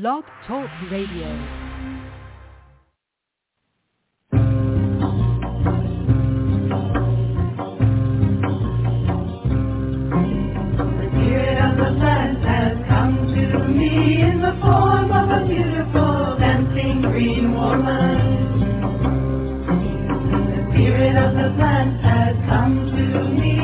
Blog Talk Radio. Woman. The spirit of the plant has come to me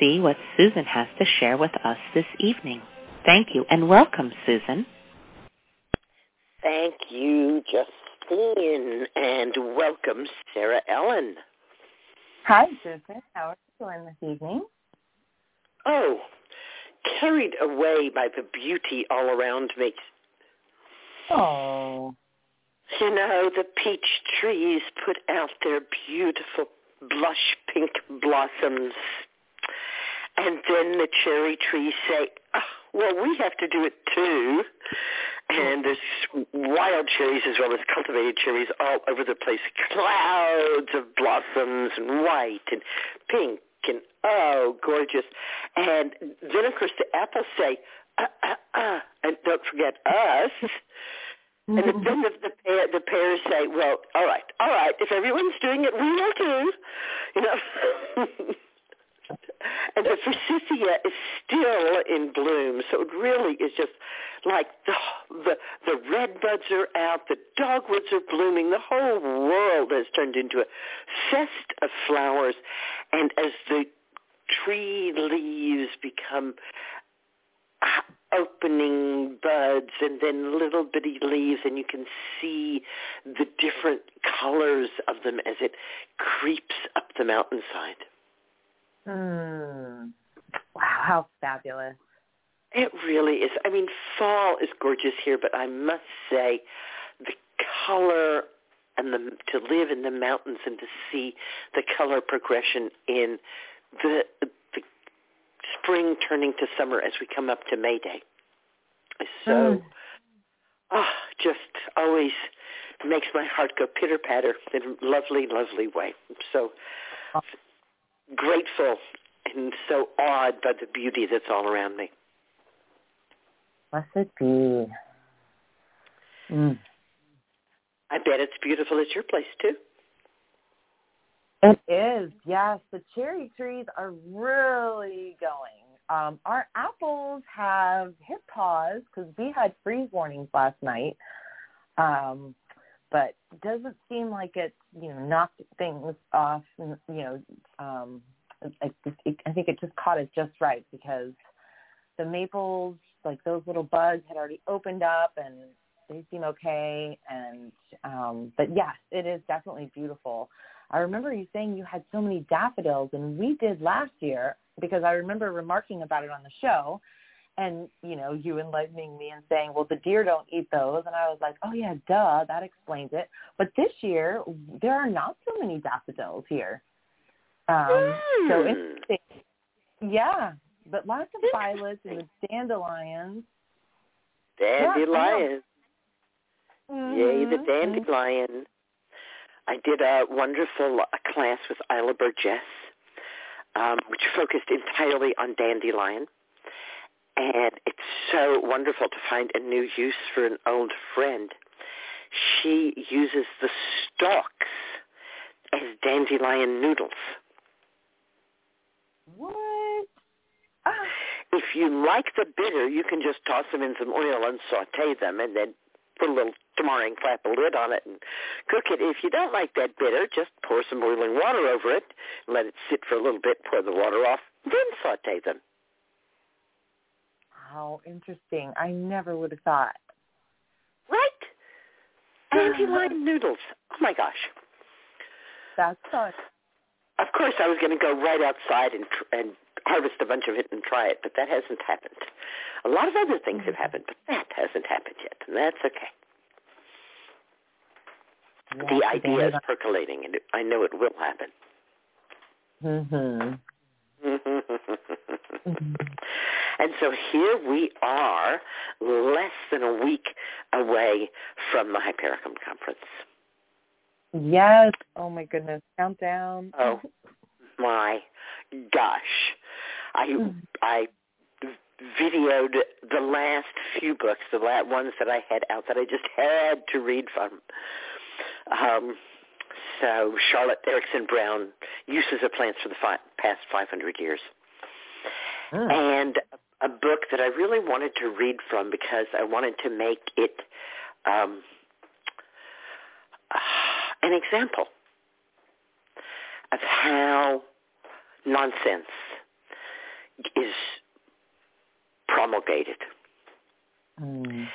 see what Susun has to share with us this evening. Thank you and welcome, Susun. Thank you, Justine, and welcome, Sarah Ellen. Hi, Susan. How are you doing this evening? Oh, carried away by the beauty all around me. Oh, You know, the peach trees put out their beautiful blush pink blossoms. And then the cherry trees say, oh, well, we have to do it too. And there's wild cherries as well as cultivated cherries all over the place. Clouds of blossoms and white and pink and oh, gorgeous. And then, of course, the apples say, uh, uh, uh, and don't forget us. And then the, the, pair, the pears say, well, all right, all right, if everyone's doing it, we will too. You know. and the forsythia is still in bloom, so it really is just like the the the red buds are out, the dogwoods are blooming, the whole world has turned into a fest of flowers, and as the tree leaves become uh, opening buds and then little bitty leaves and you can see the different colors of them as it creeps up the mountainside. Mm. how fabulous. It really is. I mean, fall is gorgeous here, but I must say the color and the to live in the mountains and to see the color progression in the the spring turning to summer as we come up to May Day is so Mm. ah just always makes my heart go pitter patter in a lovely, lovely way. So grateful and so awed by the beauty that's all around me. Blessed be. Mm. I bet it's beautiful at your place too. It is, yes. The cherry trees are really going. Um, our apples have hit pause because we had freeze warnings last night, um, but doesn't seem like it's you know knocked things off. You know, um, I, I think it just caught it just right because the maples, like those little buds, had already opened up and they seem okay. And um, but yes, it is definitely beautiful. I remember you saying you had so many daffodils, and we did last year because I remember remarking about it on the show, and you know you enlightening me and saying, "Well, the deer don't eat those," and I was like, "Oh yeah, duh, that explains it." But this year there are not so many daffodils here, um, so Hmm. interesting. Yeah, but lots of violets and the dandelions. Dandelion. Yay, the Mhm. dandelion. I did a wonderful class with Isla Burgess, um, which focused entirely on dandelion. And it's so wonderful to find a new use for an old friend. She uses the stalks as dandelion noodles. What? Ah. If you like the bitter, you can just toss them in some oil and saute them and then put a little tamari and clap a lid on it and cook it. If you don't like that bitter, just pour some boiling water over it, let it sit for a little bit, pour the water off, then saute them. How interesting. I never would have thought. Right? Dandelion noodles. Oh my gosh. That's fun. Of course, I was going to go right outside and tr- and harvest a bunch of it and try it, but that hasn't happened. A lot of other things have happened, but that hasn't happened yet, and that's okay. the idea is percolating, and I know it will happen. Mm Mhm. and so here we are, less than a week away from the Hypericum conference. Yes. Oh my goodness. Countdown. Oh my gosh, I I videoed the last few books, the last ones that I had out that I just had to read from. Um, so Charlotte Erichsen-Brown, Uses of Plants for the fi- Past 500 Years. Mm. And a book that I really wanted to read from because I wanted to make it um, an example of how nonsense is promulgated. Mm.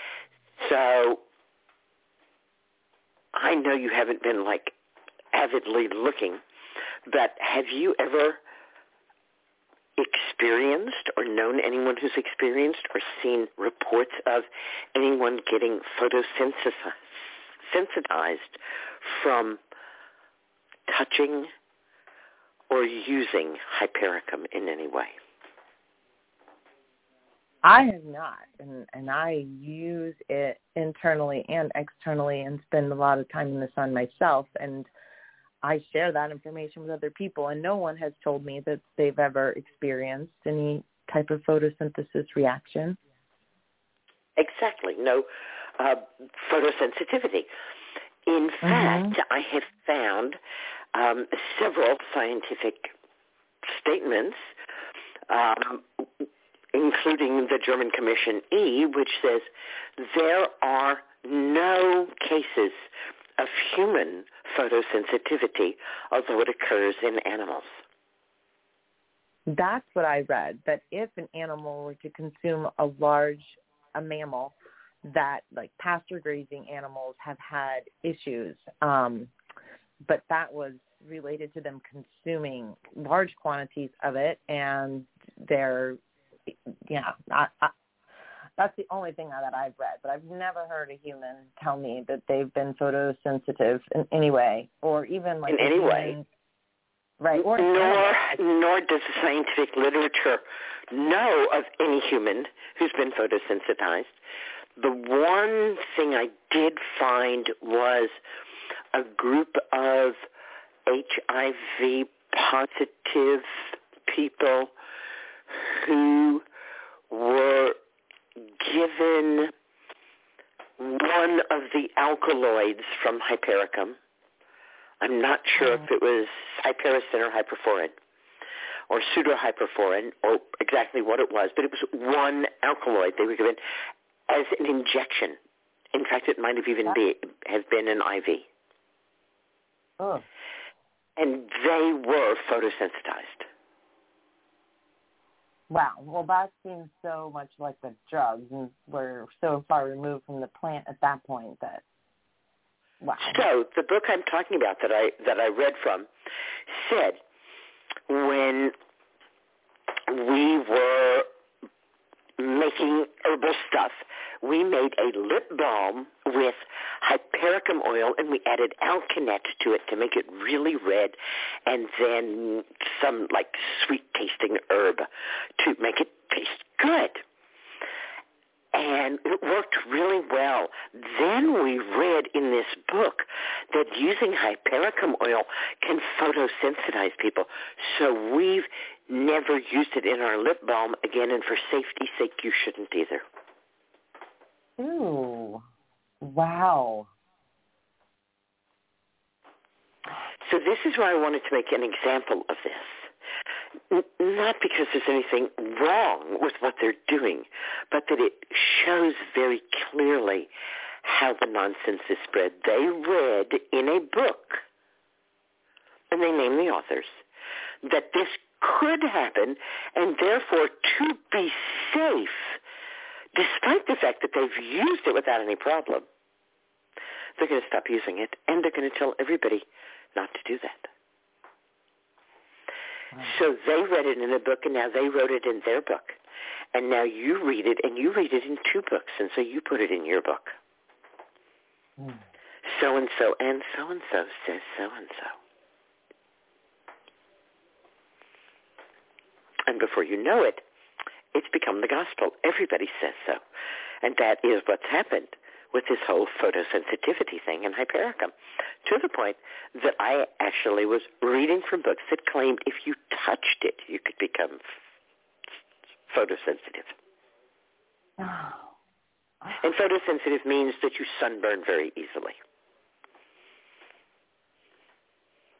So I know you haven't been like avidly looking, but have you ever experienced or known anyone who's experienced or seen reports of anyone getting photosensitized from touching or using hypericum in any way? I have not, and and I use it internally and externally, and spend a lot of time in the sun myself. And I share that information with other people, and no one has told me that they've ever experienced any type of photosynthesis reaction. Exactly. No uh, photosensitivity. In fact, I have found um, several scientific statements, um, including the German Commission E, which says there are no cases of human photosensitivity, although it occurs in animals. That's what I read. That if an animal were to consume a large, a mammal, that like pasture grazing animals have had issues. Um, but that was related to them consuming large quantities of it and their yeah, I, I, that's the only thing that I've read. But I've never heard a human tell me that they've been photosensitive in any way, or even like In any way. human- right? Or nor nor does the scientific literature know of any human who's been photosensitized. The one thing I did find was a group of HIV positive people who were given one of the alkaloids from hypericum. I'm not sure if mm-hmm. it was hypericin or hyperforin or pseudohyperforin or exactly what it was, but it was one alkaloid they were given as an injection. In fact, it might have even be, have been an IV. Ugh. And they were photosensitized. Wow. Well, that seems so much like the drugs, and we're so far removed from the plant at that point that. Wow. So the book I'm talking about that I that I read from said when we were making herbal stuff, we made a lip balm with hypericum oil and we added alkanet to it to make it really red and then some like sweet tasting herb to make it taste good and it worked really well. Then we read in this book that using hypericum oil can photosensitize people. So we've never used it in our lip balm again, and for safety's sake, you shouldn't either. Ooh. Wow. So this is why I wanted to make an example of this. Not because there's anything wrong with what they're doing, but that it shows very clearly how the nonsense is spread. They read in a book, and they name the authors, that this could happen, and therefore to be safe, despite the fact that they've used it without any problem, they're going to stop using it, and they're going to tell everybody not to do that. So they read it in a book, and now they wrote it in their book. And now you read it, and you read it in two books, and so you put it in your book. Mm. So-and-so and so-and-so says so-and-so. And before you know it, it's become the gospel. Everybody says so. And that is what's happened with this whole photosensitivity thing in hypericum, to the point that I actually was reading from books that claimed if you touched it, you could become photosensitive. And photosensitive means that you sunburn very easily.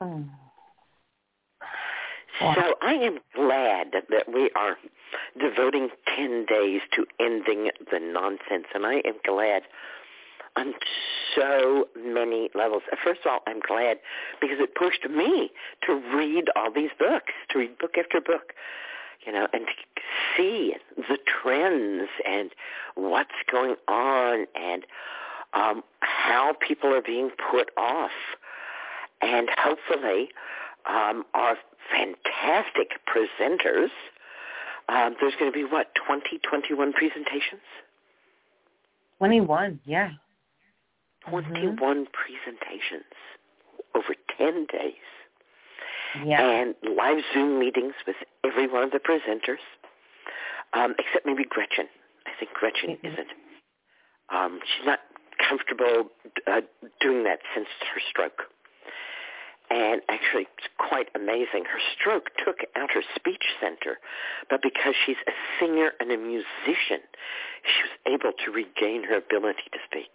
Mm. So I am glad that we are devoting 10 days to ending the nonsense, and I am glad on so many levels. First of all, I'm glad because it pushed me to read all these books, to read book after book, you know, and to see the trends and what's going on and um, how people are being put off. And hopefully um, our fantastic presenters, um, there's going to be, what, 20, 21 presentations? 21, yeah. 21 presentations over 10 days. Yeah. And live Zoom meetings with every one of the presenters, um, except maybe Gretchen. I think Gretchen Mhm. isn't. Um, she's not comfortable uh, doing that since her stroke. And actually, it's quite amazing. Her stroke took out her speech center, but because she's a singer and a musician, she was able to regain her ability to speak.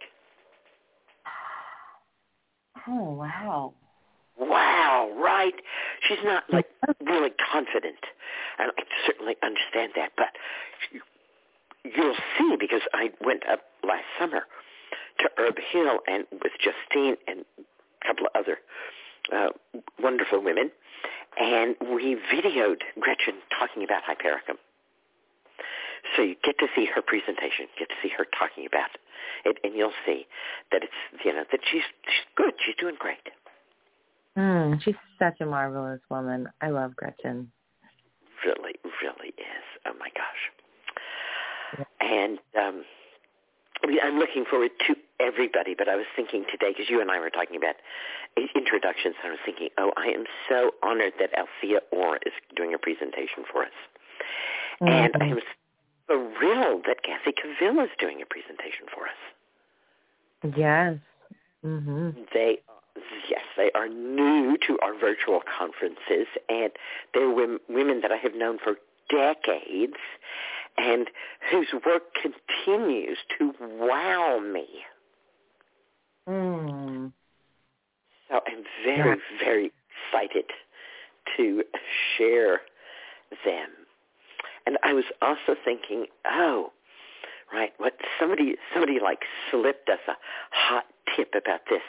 Oh, wow. Wow, right? She's not like really confident, and I certainly understand that. But you, you'll see because I went up last summer to Herb Hill and with Justine and a couple of other uh, wonderful women, and we videoed Gretchen talking about hypericum. So you get to see her presentation, get to see her talking about it, and you'll see that it's you know that she's she's good, she's doing great. Mm, she's such a marvelous woman. I love Gretchen. really, really is. Oh my gosh. And um, we- I'm looking forward to everybody, but I was thinking today, because you and I were talking about introductions, and I was thinking, oh, I am so honored that Althea Orr is doing a presentation for us. And I am thrilled that Kathi Keville is doing a presentation for us. Yes. Mhm. They, yes, they are new to our virtual conferences, and they're women that I have known for decades, and whose work continues to wow me. Mm. So I'm very, very excited to share them. And I was also thinking, oh, right, what somebody somebody like slipped us a hot tip about this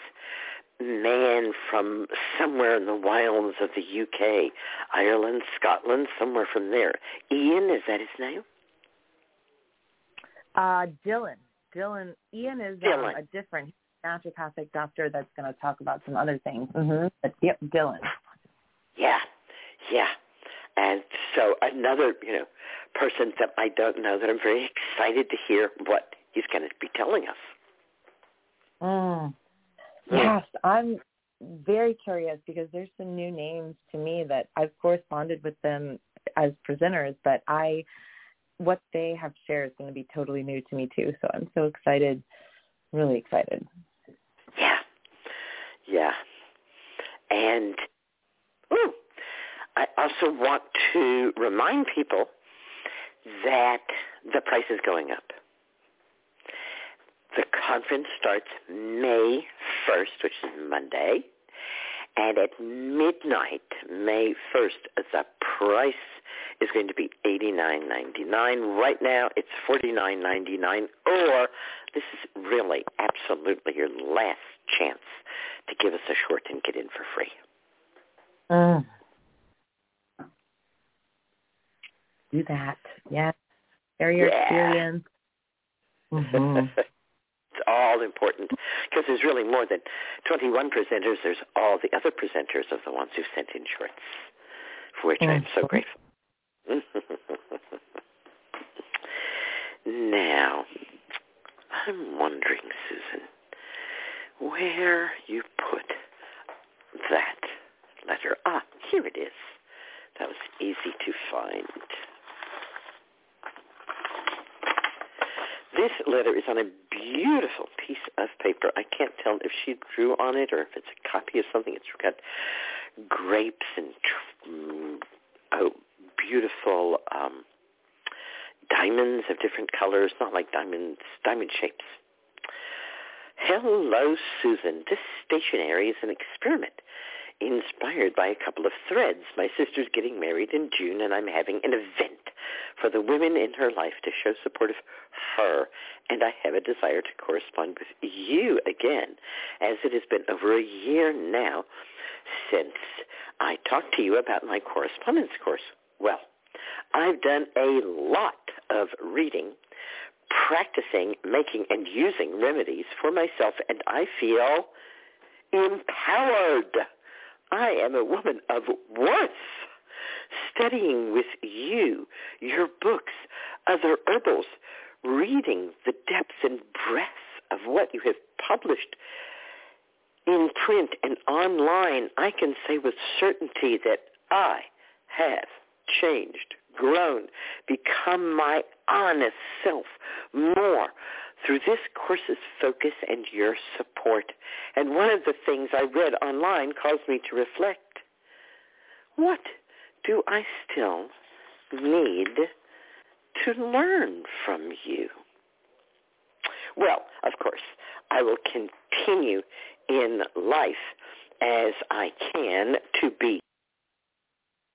man from somewhere in the wilds of the UK, Ireland, Scotland, somewhere from there. Ian, is that his name? Uh, Dylan. Dylan. Ian is um, Dylan. a different naturopathic doctor that's going to talk about some other things. Mm-hmm. But, yep, Dylan. Yeah, yeah. And so another, you know, person that I don't know that I'm very excited to hear what he's going to be telling us. Mm. Yes, I'm very curious because there's some new names to me that I've corresponded with them as presenters, but I what they have shared is going to be totally new to me too. So I'm so excited, really excited. Yeah, yeah. And ooh, I also want to remind people that the price is going up. The conference starts May 1st, which is Monday, and at midnight, May 1st, the price is going to be $89.99. Right now, it's $49.99, or this is really absolutely your last chance to give us a short and get in for free. Mm. Do that. Yes. Share your Yeah. experience. Mhm. all important because there's really more than 21 presenters. There's all the other presenters of the ones who sent in shorts, for which I'm so grateful. now, I'm wondering, Susun, where you put that letter. Ah, here it is. That was easy to find. This letter is on a beautiful piece of paper. I can't tell if she drew on it or if it's a copy of something. It's got grapes and mm, oh, beautiful um, diamonds of different colors, not like diamonds, diamond shapes. Hello, Susun. This stationery is an experiment inspired by a couple of threads. My sister's getting married in June, and I'm having an event for the women in her life to show support of her, and I have a desire to correspond with you again, as it has been over a year now since I talked to you about my correspondence course. Well, I've done a lot of reading, practicing, making, and using remedies for myself, and I feel empowered. I am a woman of worth. Studying with you, your books, other herbals, reading the depth and breadth of what you have published in print and online, I can say with certainty that I have changed, grown, become my honest self more through this course's focus and your support. And one of the things I read online caused me to reflect. What do I still need to learn from you? Well, of course, I will continue in life as I can to be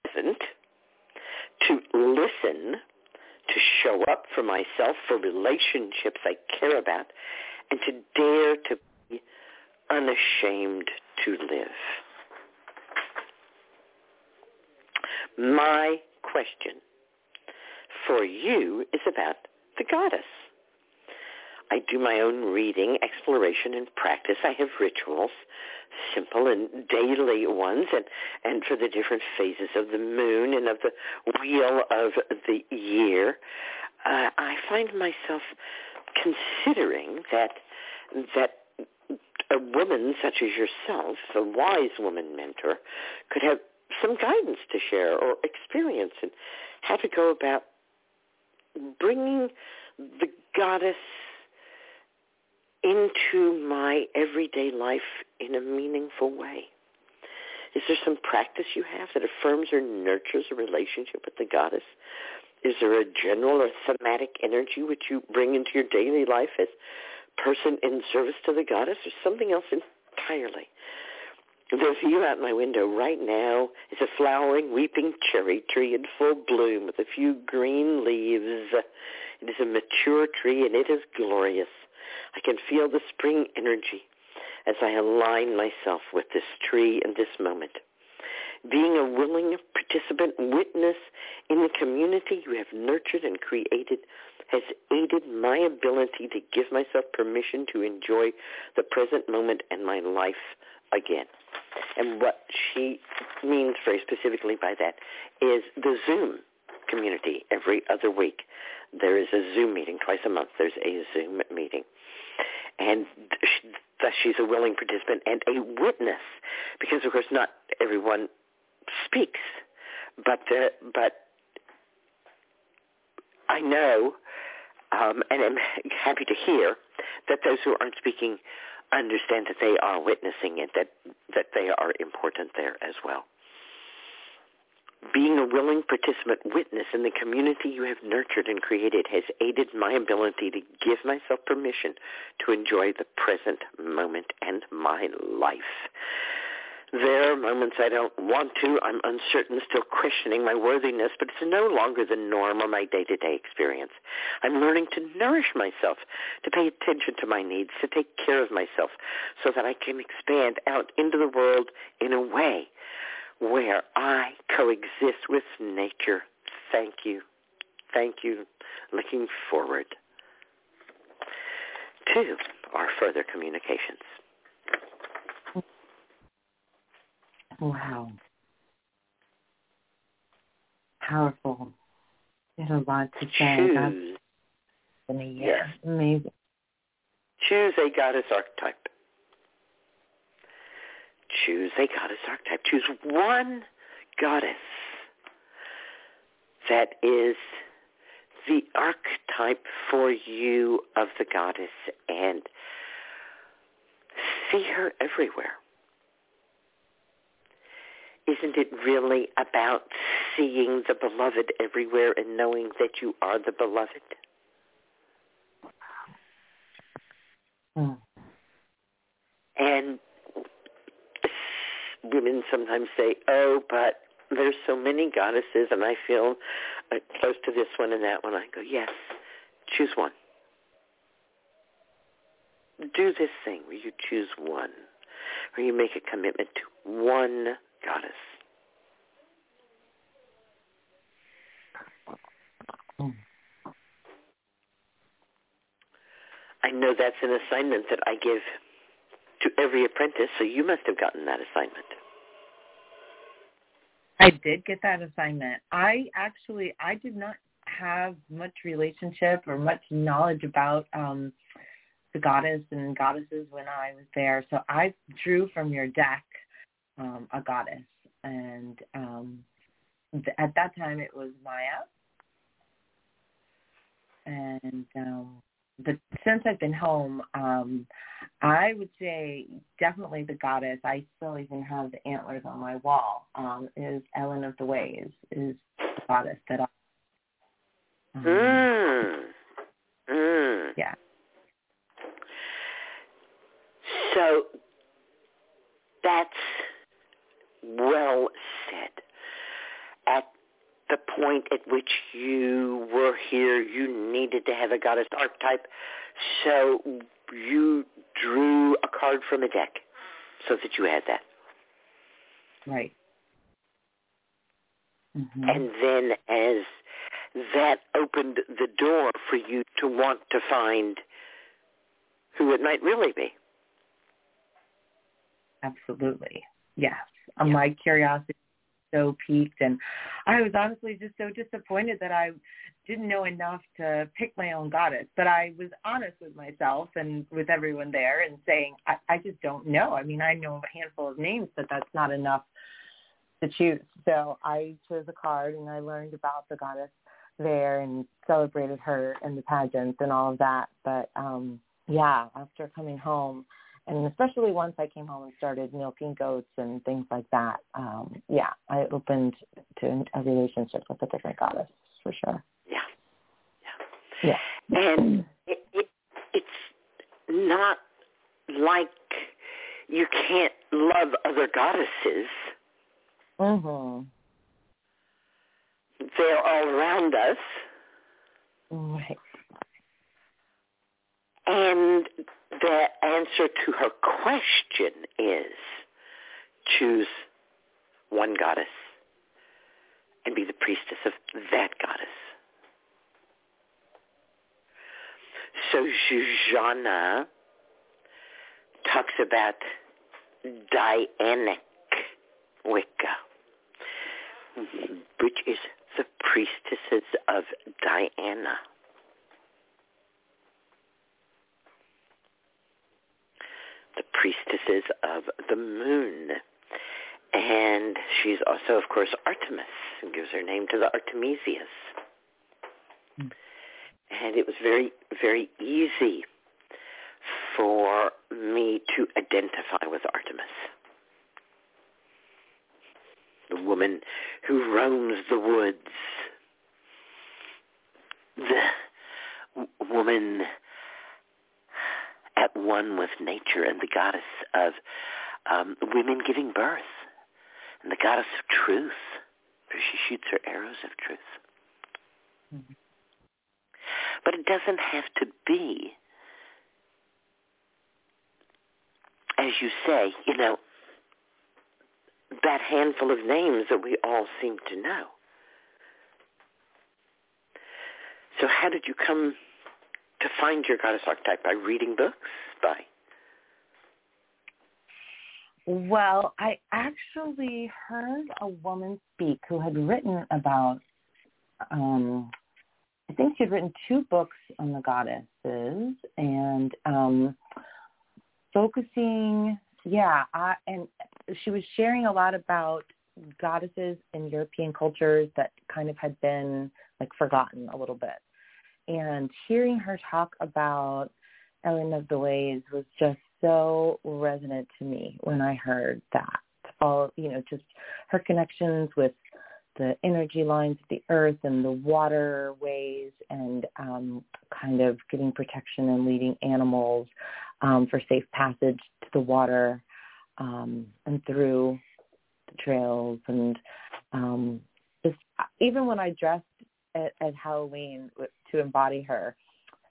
present, to listen, to show up for myself, for relationships I care about, and to dare to be unashamed to live. My question for you is about the goddess. I do my own reading, exploration, and practice. I have rituals, simple and daily ones, and, and for the different phases of the moon and of the wheel of the year. uh, I find myself considering that that a woman such as yourself, a wise woman mentor, could have some guidance to share or experience in how to go about bringing the goddess into my everyday life in a meaningful way. Is there some practice you have that affirms or nurtures a relationship with the goddess? Is there a general or thematic energy which you bring into your daily life as person in service to the goddess or something else entirely? The view out my window right now is a flowering, weeping cherry tree in full bloom with a few green leaves. It is a mature tree and it is glorious. I can feel the spring energy as I align myself with this tree in this moment. Being a willing participant witness in the community you have nurtured and created has aided my ability to give myself permission to enjoy the present moment and my life again. And what she means very specifically by that is the Zoom community every other week. There is a Zoom meeting twice a month. There's a Zoom meeting. And thus she's a willing participant and a witness because, of course, not everyone speaks. But, uh, but I know um, and I'm happy to hear that those who aren't speaking understand that they are witnessing it, that, that they are important there as well. Being a willing participant witness in the community you have nurtured and created has aided my ability to give myself permission to enjoy the present moment and my life. There are moments I don't want to. I'm uncertain, still questioning my worthiness, but it's no longer the norm or my day-to-day experience. I'm learning to nourish myself, to pay attention to my needs, to take care of myself so that I can expand out into the world in a way where I coexist with nature. Thank you. Thank you. Looking forward to our further communications. Wow. Powerful. There's a lot to say. Choose. That's yes. amazing. Choose a goddess archetype. Choose a goddess archetype. Choose one goddess that is the archetype for you of the goddess and see her everywhere isn't it really about seeing the beloved everywhere and knowing that you are the beloved? Mm. And women sometimes say, oh, but there's so many goddesses and I feel uh, close to this one and that one. I go, yes, choose one. Do this thing where you choose one, where you make a commitment to one goddess. I know that's an assignment that I give to every apprentice, so you must have gotten that assignment. I did get that assignment. I actually I did not have much relationship or much knowledge about um the goddess and goddesses when I was there. So I drew from your deck um, a goddess, and um, th- at that time it was Maya. And um, but since I've been home, um, I would say definitely the goddess. I still even have the antlers on my wall. Um, is Elen of the Ways is the goddess that I. Um, mm. Mm. Yeah. So that's well said. At the point at which you were here, you needed to have a goddess archetype, so you drew a card from a deck so that you had that. Right. Mm-hmm. And then as that opened the door for you to want to find who it might really be. Absolutely. Yes. Yeah. My curiosity so peaked and I was honestly just so disappointed that I didn't know enough to pick my own goddess. But I was honest with myself and with everyone there, and saying I, I just don't know. I mean, I know a handful of names, but that's not enough to choose. So I chose a card, and I learned about the goddess there and celebrated her in the pageants and all of that. But um yeah, after coming home and especially once I came home and started milking goats and things like that, um, yeah, I opened to a relationship with a different goddess for sure. Yeah. Yeah. Yeah. And it, it, it's not like you can't love other goddesses. Mhm. They're all around us. Right. And the answer to her question is choose one goddess and be the priestess of that goddess. So Zsuzsanna talks about Dianic Wicca, which is the priestesses of Diana. The priestesses of the moon. And she's also, of course, Artemis, and gives her name to the Artemisias. And it was very, very easy for me to identify with Artemis the woman who roams the woods, the woman at one with nature and the goddess of um, women giving birth, and the goddess of truth, for she shoots her arrows of truth. Mhm. But it doesn't have to be, as you say, you know, that handful of names that we all seem to know. So how did you come to find your goddess archetype? By reading books? By Well, I actually heard a woman speak who had written about, um, I think she had written two books on the goddesses and um, focusing, yeah, I, and she was sharing a lot about goddesses in European cultures that kind of had been like forgotten a little bit. And hearing her talk about Elen of the Ways was just so resonant to me when I heard that. All you know, just her connections with the energy lines of the earth and the waterways and um, kind of giving protection and leading animals um, for safe passage to the water um, and through the trails and um, just even when I dressed at, at Halloween to embody her,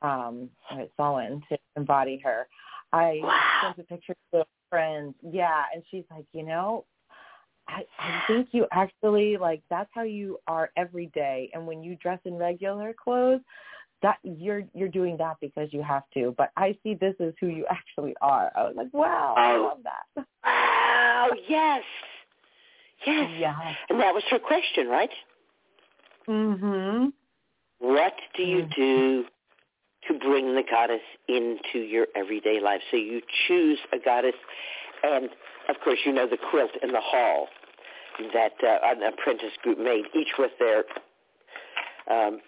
um, at Samhain to embody her, I Wow. sent a picture to a friend. Yeah, and she's like, you know, I, I think you actually like that's how you are every day. And when you dress in regular clothes, that you're you're doing that because you have to. But I see this as who you actually are. I was like, wow, I Oh. love that. Wow, yes. Yes. Yeah. And that was her question, right? Mhm. What do you Mm. do to bring the goddess into your everyday life? So you choose a goddess, and of course you know the quilt in the hall that uh, an apprentice group made, each with their um,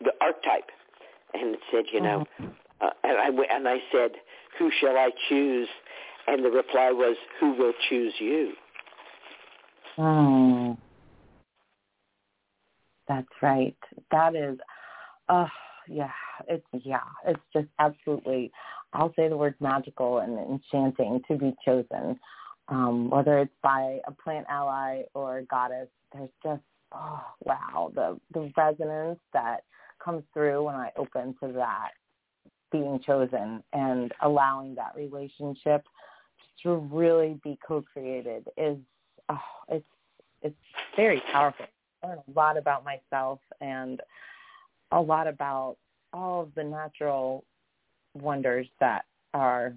the archetype, and it said, you know, uh, and I and I said, who shall I choose? And the reply was, who will choose you? Mm. That's right. That is, oh yeah, it's yeah, it's just absolutely. I'll say the word magical and enchanting to be chosen, um, whether it's by a plant ally or a goddess. There's just oh wow, the the resonance that comes through when I open to that being chosen and allowing that relationship to really be co-created is oh, it's it's very powerful. Learn a lot about myself and a lot about all of the natural wonders that are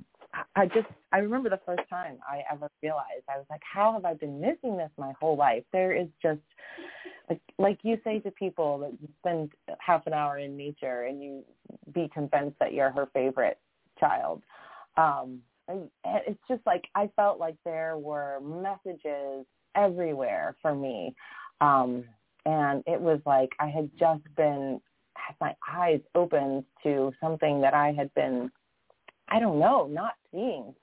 I just I remember the first time I ever realized I was like, how have I been missing this my whole life? There is just like like you say to people that you spend half an hour in nature and you be convinced that you're her favorite child. Um and it's just like I felt like there were messages everywhere for me. Um and it was like I had just been had my eyes opened to something that I had been I don't know, not seeing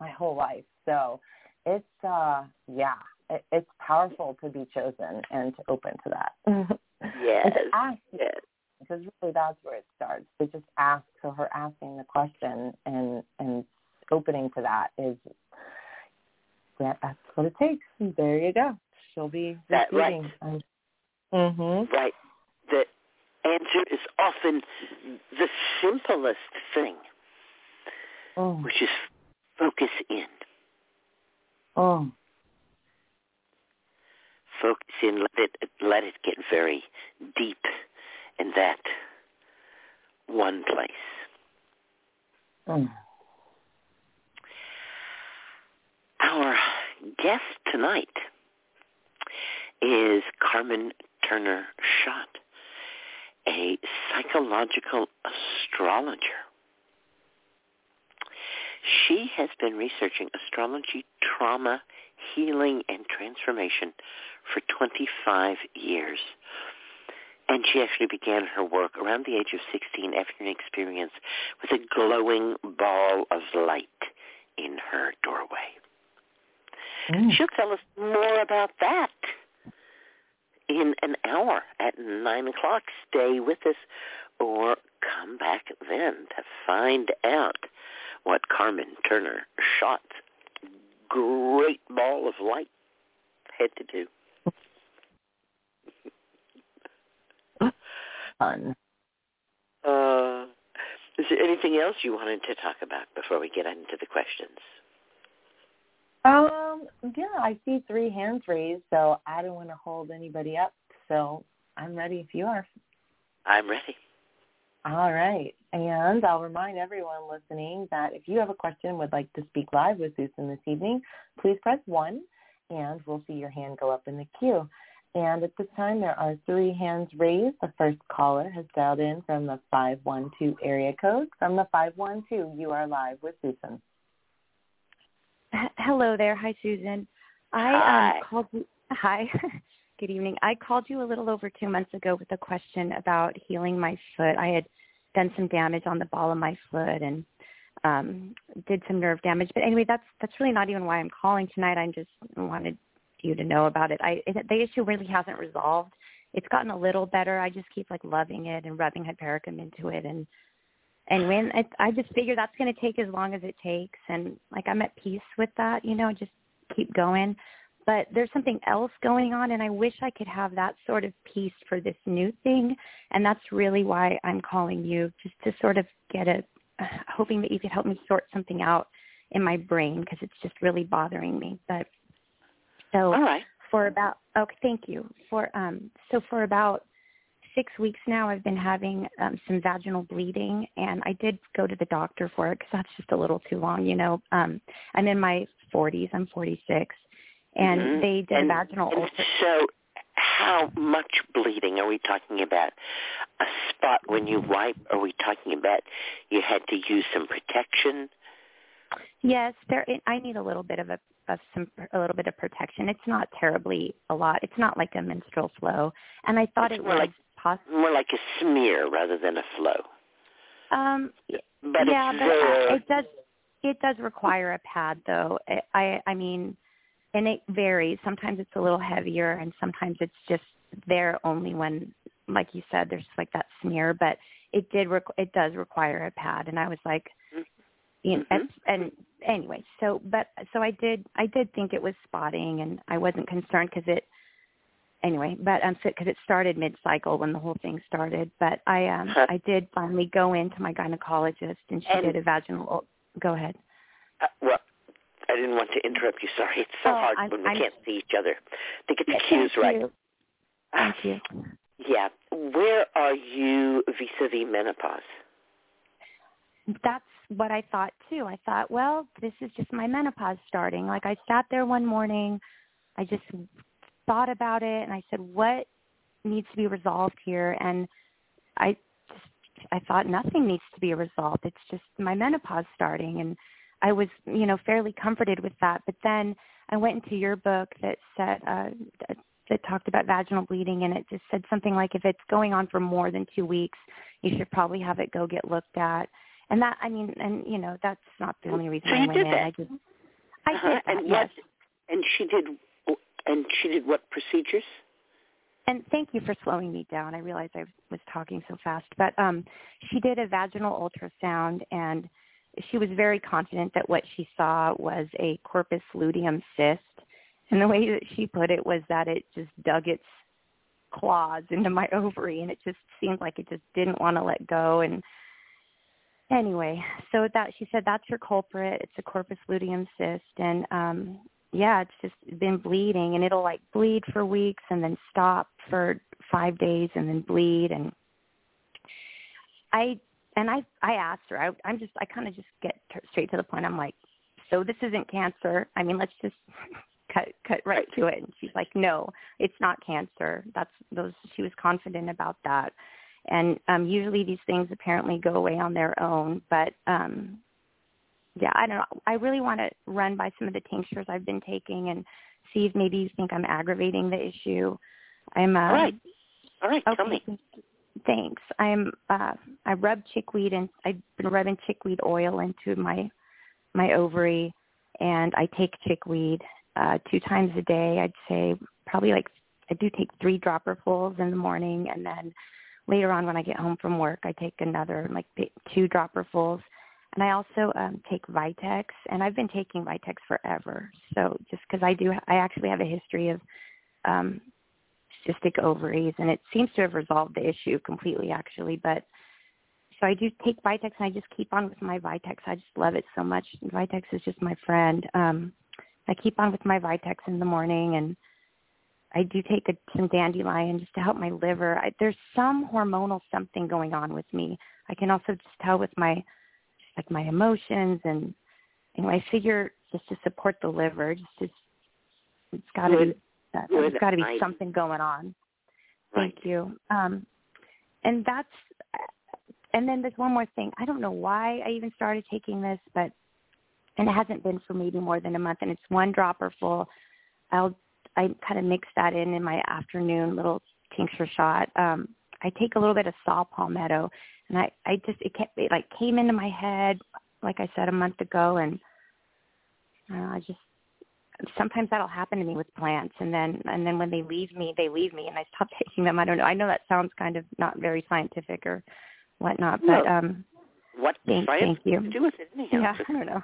my whole life. So it's uh yeah, it, it's powerful to be chosen and to open to that. Yes. and to ask Yes. because really that's where it starts. To just ask so her asking the question and and opening to that is yeah, that's what it takes. There you go. She'll be That right. mhm. Right. The answer is often the simplest thing, Oh. which is focus in. Oh. Focus in. Let it let it get very deep in that one place. Mm. Our guest tonight is Carmen Turner Schott, a psychological astrologer. She has been researching astrology, trauma, healing, and transformation for 25 years. And she actually began her work around the age of 16 after an experience with a glowing ball of light in her doorway. Mm. She'll tell us more about that in an hour at 9 o'clock. Stay with us or come back then to find out what Carmen Turner Schott. great ball of light had to do. Fun. Uh, is there anything else you wanted to talk about before we get into the questions? Um, yeah, I see three hands raised, so I don't want to hold anybody up. So I'm ready if you are. I'm ready. All right. And I'll remind everyone listening that if you have a question and would like to speak live with Susun this evening, please press 1 and we'll see your hand go up in the queue. And at this time, there are three hands raised. The first caller has dialed in from the 512 area code. From the 512, you are live with Susun. H- Hello there. Hi, Susun. I Hi. um, called you. Hi. Good evening. I called you a little over two months ago with a question about healing my foot. I had done some damage on the ball of my foot and um did some nerve damage. But anyway, that's that's really not even why I'm calling tonight. I just wanted you to know about it. I it, the issue really hasn't resolved. It's gotten a little better. I just keep like loving it and rubbing hypericum into it and and when it, I just figure that's going to take as long as it takes, and like I'm at peace with that, you know, just keep going. But there's something else going on, and I wish I could have that sort of peace for this new thing, and that's really why I'm calling you, just to sort of get a, hoping that you could help me sort something out in my brain because it's just really bothering me. But so All right. for about okay thank you for um so for about six weeks now i've been having um some vaginal bleeding and i did go to the doctor for it because that's just a little too long you know um i'm in my forties i'm forty six and Mhm. they did and, vaginal and ulcer so how much bleeding are we talking about? A spot when you wipe? Are we talking about you had to use some protection? Yes, there. I need a little bit of a of some a little bit of protection. It's not terribly a lot. It's not like a menstrual flow, and I thought It's it was like- possible. More like a smear rather than a flow. Um, But yeah, it's but there. uh, it does it does require a pad though. I I I mean, and it varies. Sometimes it's a little heavier, and sometimes it's just there only when, like you said, there's like that smear. But it did requ- it does require a pad, and I was like, you know, Mhm. and anyway, so but so I did I did think it was spotting, and I wasn't concerned because it anyway, but um, because it started mid-cycle when the whole thing started. But I um, Huh. I did finally go into my gynecologist, and she And- did a vaginal. Go ahead. Uh, well, I didn't want to interrupt you. Sorry. It's so Oh, hard I'm- when we I'm- can't see each other to get the cues right. you. Thank you. Yeah. Where are you vis-a-vis menopause? That's what I thought too. I thought, well, this is just my menopause starting. Like I sat there one morning, I just thought about it and I said, what needs to be resolved here? And I just I thought nothing needs to be resolved. It's just my menopause starting and I was, you know, fairly comforted with that. But then I went into your book that said uh that talked about vaginal bleeding and it just said something like if it's going on for more than 2 weeks, you should probably have it go get looked at. And that I mean and you know, that's not the only reason So I went did in. that? I just I Uh-huh. did that, and yes. what? And she did. And she did what procedures? And thank you for slowing me down. I realized I was talking so fast. But um she did a vaginal ultrasound and she was very confident that what she saw was a corpus luteum cyst. And the way that she put it was that it just dug its claws into my ovary and it just seemed like it just didn't want to let go and anyway, so that she said that's her culprit. It's a corpus luteum cyst and um yeah, it's just been bleeding and it'll like bleed for weeks and then stop for 5 days and then bleed and I and I I asked her. I I'm just I kind of just get straight to the point. I'm like, "So this isn't cancer. I mean, let's just cut cut right to it." And she's like, "No, it's not cancer." That's those she was confident about that. And um usually these things apparently go away on their own, but um yeah, I don't know. I really want to run by some of the tinctures I've been taking and see if maybe you think I'm aggravating the issue. I'm uh All right. All right. Tell me. Okay. Thanks. I'm uh I rub chickweed and I've been rubbing chickweed oil into my my ovary and I take chickweed uh two times a day. I'd say probably like I do take three dropperfuls in the morning and then later on when I get home from work I take another like two dropperfuls. And I also um take Vitex and I've been taking Vitex forever. So just cuz I do I actually have a history of um cystic ovaries and it seems to have resolved the issue completely actually but so I do take Vitex and I just keep on with my Vitex. I just love it so much. Vitex is just my friend. Um I keep on with my Vitex in the morning and I do take a, some dandelion just to help my liver. I, there's some hormonal something going on with me. I can also just tell with my like my emotions and anyway, I figure just to support the liver, just to, it's got to be uh, there's got to be idea. something going on. Right. Thank you. Um, and that's, and then there's one more thing. I don't know why I even started taking this, but, and it hasn't been for maybe more than a month, and it's one dropper full. I'll, I kind of mix that in in my afternoon little tincture shot. Um, I take a little bit of saw palmetto, and I, I just, it, kept, it like came into my head, like I said a month ago, and uh, I just sometimes that'll happen to me with plants and then and then when they leave me they leave me and i stop taking them i don't know i know that sounds kind of not very scientific or whatnot but No. um What Thank- science thank you. to do with it anyhow? yeah i don't know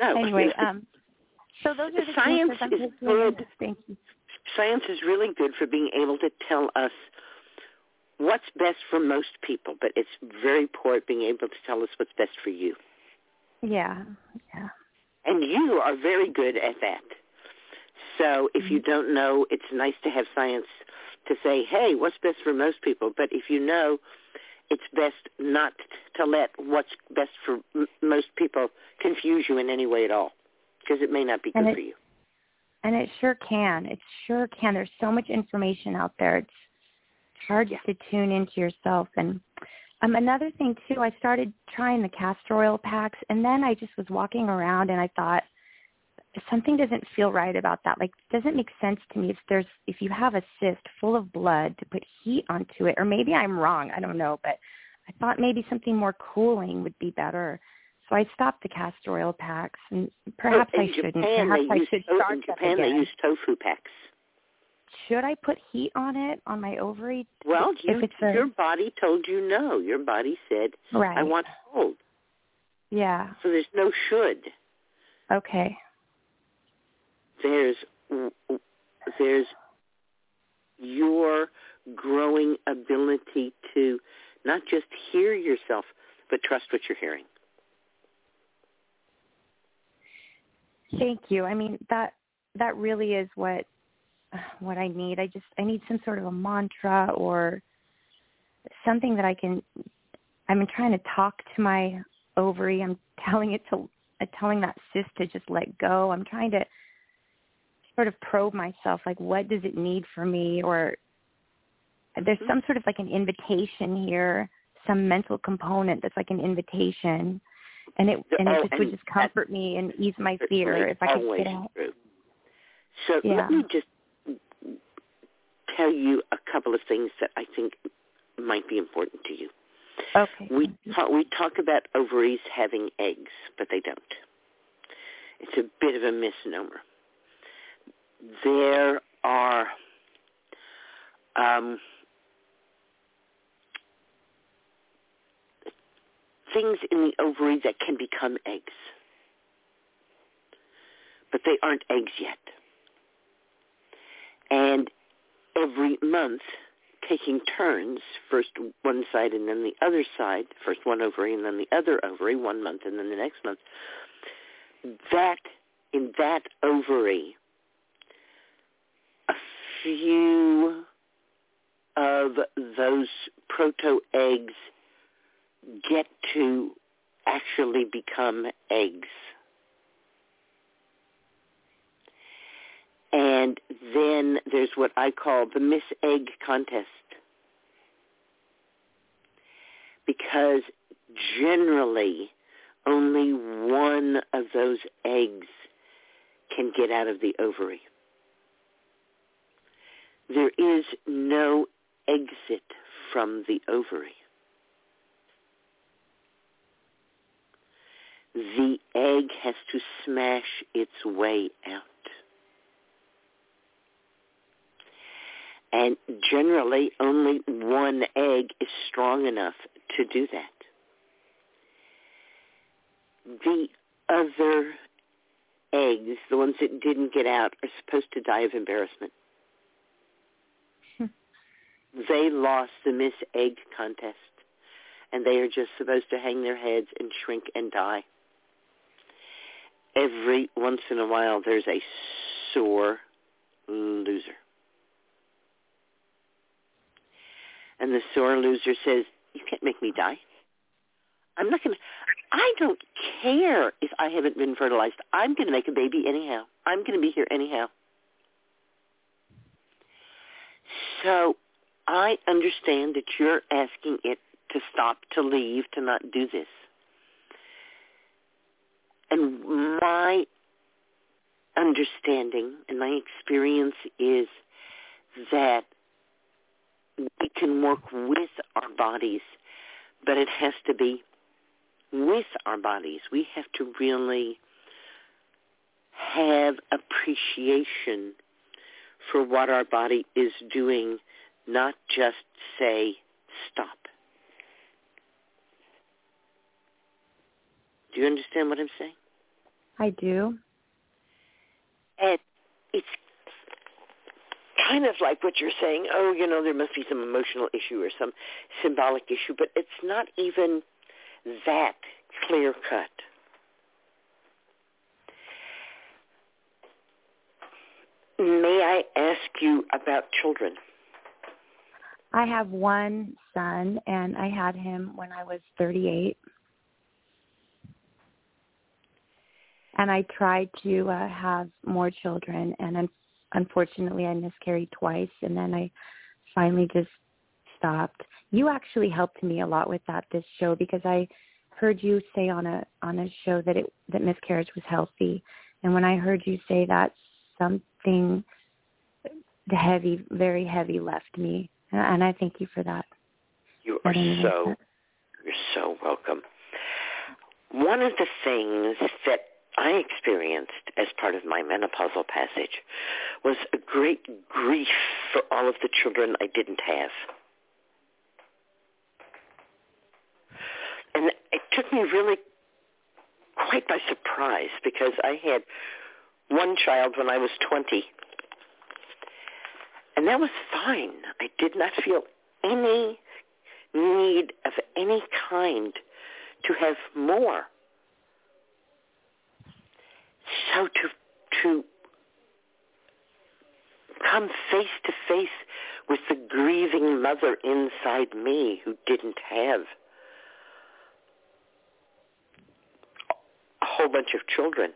No. anyway um so those are the Science is good. thank you Science is really good for being able to tell us what's best for most people, but it's very poor being able to tell us what's best for you. yeah yeah And you are very good at that. So if you mm-hmm. don't know, it's nice to have science to say, hey, what's best for most people? But if you know, it's best not to let what's best for m- most people confuse you in any way at all, because it may not be And good it- for you. and it sure can it sure can there's so much information out there it's hard Yeah. to tune into yourself. And um another thing too i started trying the castor oil packs and then i just was walking around and i thought something doesn't feel right about that. Like it doesn't make sense to me if there's if you have a cyst full of blood to put heat onto it or maybe i'm wrong i don't know but i thought maybe something more cooling would be better. So i stopped the castor oil packs and perhaps Oh, i shouldn't. Japan, perhaps i should to- start in Japan they use tofu packs. Should I put heat on it on my ovary? Well, if you, a, your body told you no. Your body said, right. I want cold. Yeah. So there's no should. Okay. There's there's your growing ability to not just hear yourself, but trust what you're hearing. Thank you. I mean that that really is what what I need. I just I need some sort of a mantra or something that I can I've been trying to talk to my ovary. I'm telling it to uh, telling that cyst to just let go. I'm trying to sort of probe myself like what does it need for me or there's some sort of like an invitation here, some mental component that's like an invitation. And it and it Oh, just would just comfort me and ease my fear if I could get out. true. So Yeah. let me just tell you a couple of things that I think might be important to you. Okay. We talk, we talk about ovaries having eggs, but they don't. It's a bit of a misnomer. There are um, things in the ovary that can become eggs, but they aren't eggs yet. And every month, taking turns, first one side and then the other side, first one ovary and then the other ovary, one month and then the next month, that, in that ovary, a few of those proto-eggs get to actually become eggs. And then there's what I call the Miss Egg contest. Because generally only one of those eggs can get out of the ovary. There is no exit from the ovary. The egg has to smash its way out. And generally, only one egg is strong enough to do that. The other eggs, the ones that didn't get out, are supposed to die of embarrassment. Hmm. they lost the Miss Egg contest, and they are just supposed to hang their heads and shrink and die. Every once in a while, there's a sore loser. And the sore loser says, "You can't make me die. I'm not going to. I don't care if I haven't been fertilized. I'm going to make a baby anyhow. I'm going to be here anyhow." So I understand that you're asking it to stop, to leave, to not do this. And my understanding and my experience is that we can work with our bodies, but it has to be with our bodies. We have to really have appreciation for what our body is doing, not just say, stop. Do you understand what I'm saying? I do. And it's kind of like what you're saying, oh, you know, there must be some emotional issue or some symbolic issue, but it's not even that clear cut. May I ask you about children? I have one son, and I had him when I was 38. And I tried to uh, have more children, and unfortunately, I miscarried twice, and then I finally just stopped. You actually helped me a lot with that this show because I heard you say on a on a show that it that miscarriage was healthy, and when I heard you say that, something heavy, very heavy, left me, and I thank you for that. You are so you're so welcome. One of the things that I experienced as part of my menopausal passage was a great grief for all of the children I didn't have. And it took me really quite by surprise because I had one child when I was 20. And that was fine. I did not feel any need of any kind to have more. So to to come face to face with the grieving mother inside me who didn't have a whole bunch of children.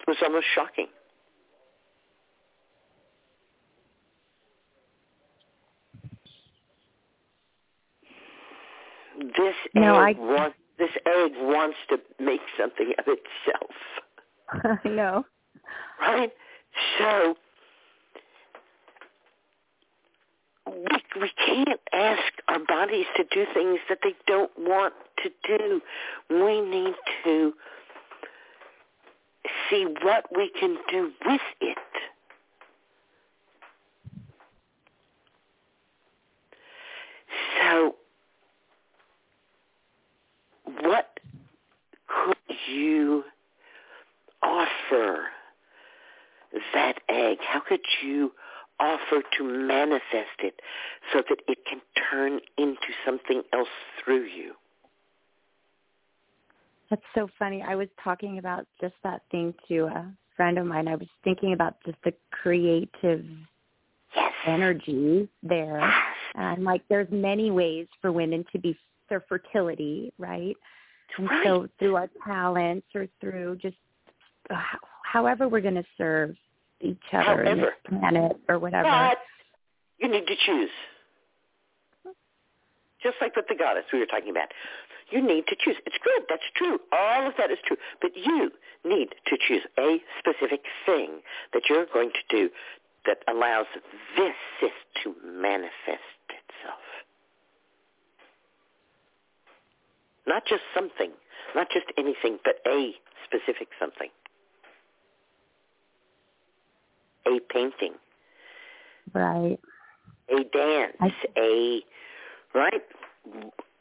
It was almost shocking. This No, I- this egg wants to make something of itself, I know. right? So we we can't ask our bodies to do things that they don't want to do. We need to see what we can do with it. So what could you offer that egg? How could you offer to manifest it so that it can turn into something else through you? That's so funny. I was talking about just that thing to a friend of mine. I was thinking about just the creative Yes. energy there. And like, there's many ways for women to be their fertility, right? Right. so through our talents or through just uh, however we're going to serve each other in this However. planet or whatever. But you need to choose. Just like with the goddess we were talking about. You need to choose. It's good. That's true. All of that is true. But you need to choose a specific thing that you're going to do that allows this to manifest itself. Not just something, not just anything, but a specific something. A painting, Right. a dance, I- a right,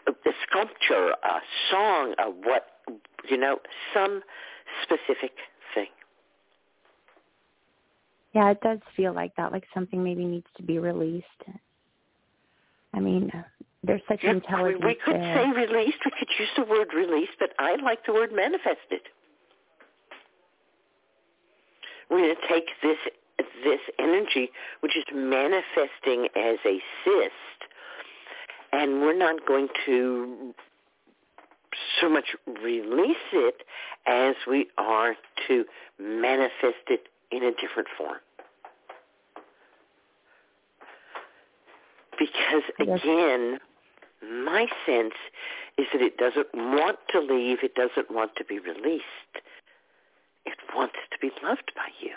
a sculpture, a song, a what, you know, some specific thing. Yeah, it does feel like that, like something maybe needs to be released. I mean, there's such Yeah, intelligence we could there. say released. We could use the word released, but I like the word manifested. We're going to take this this energy, which is manifesting as a cyst, and we're not going to so much release it as we are to manifest it in a different form. Because again, my sense is that it doesn't want to leave, it doesn't want to be released. It wants to be loved by you.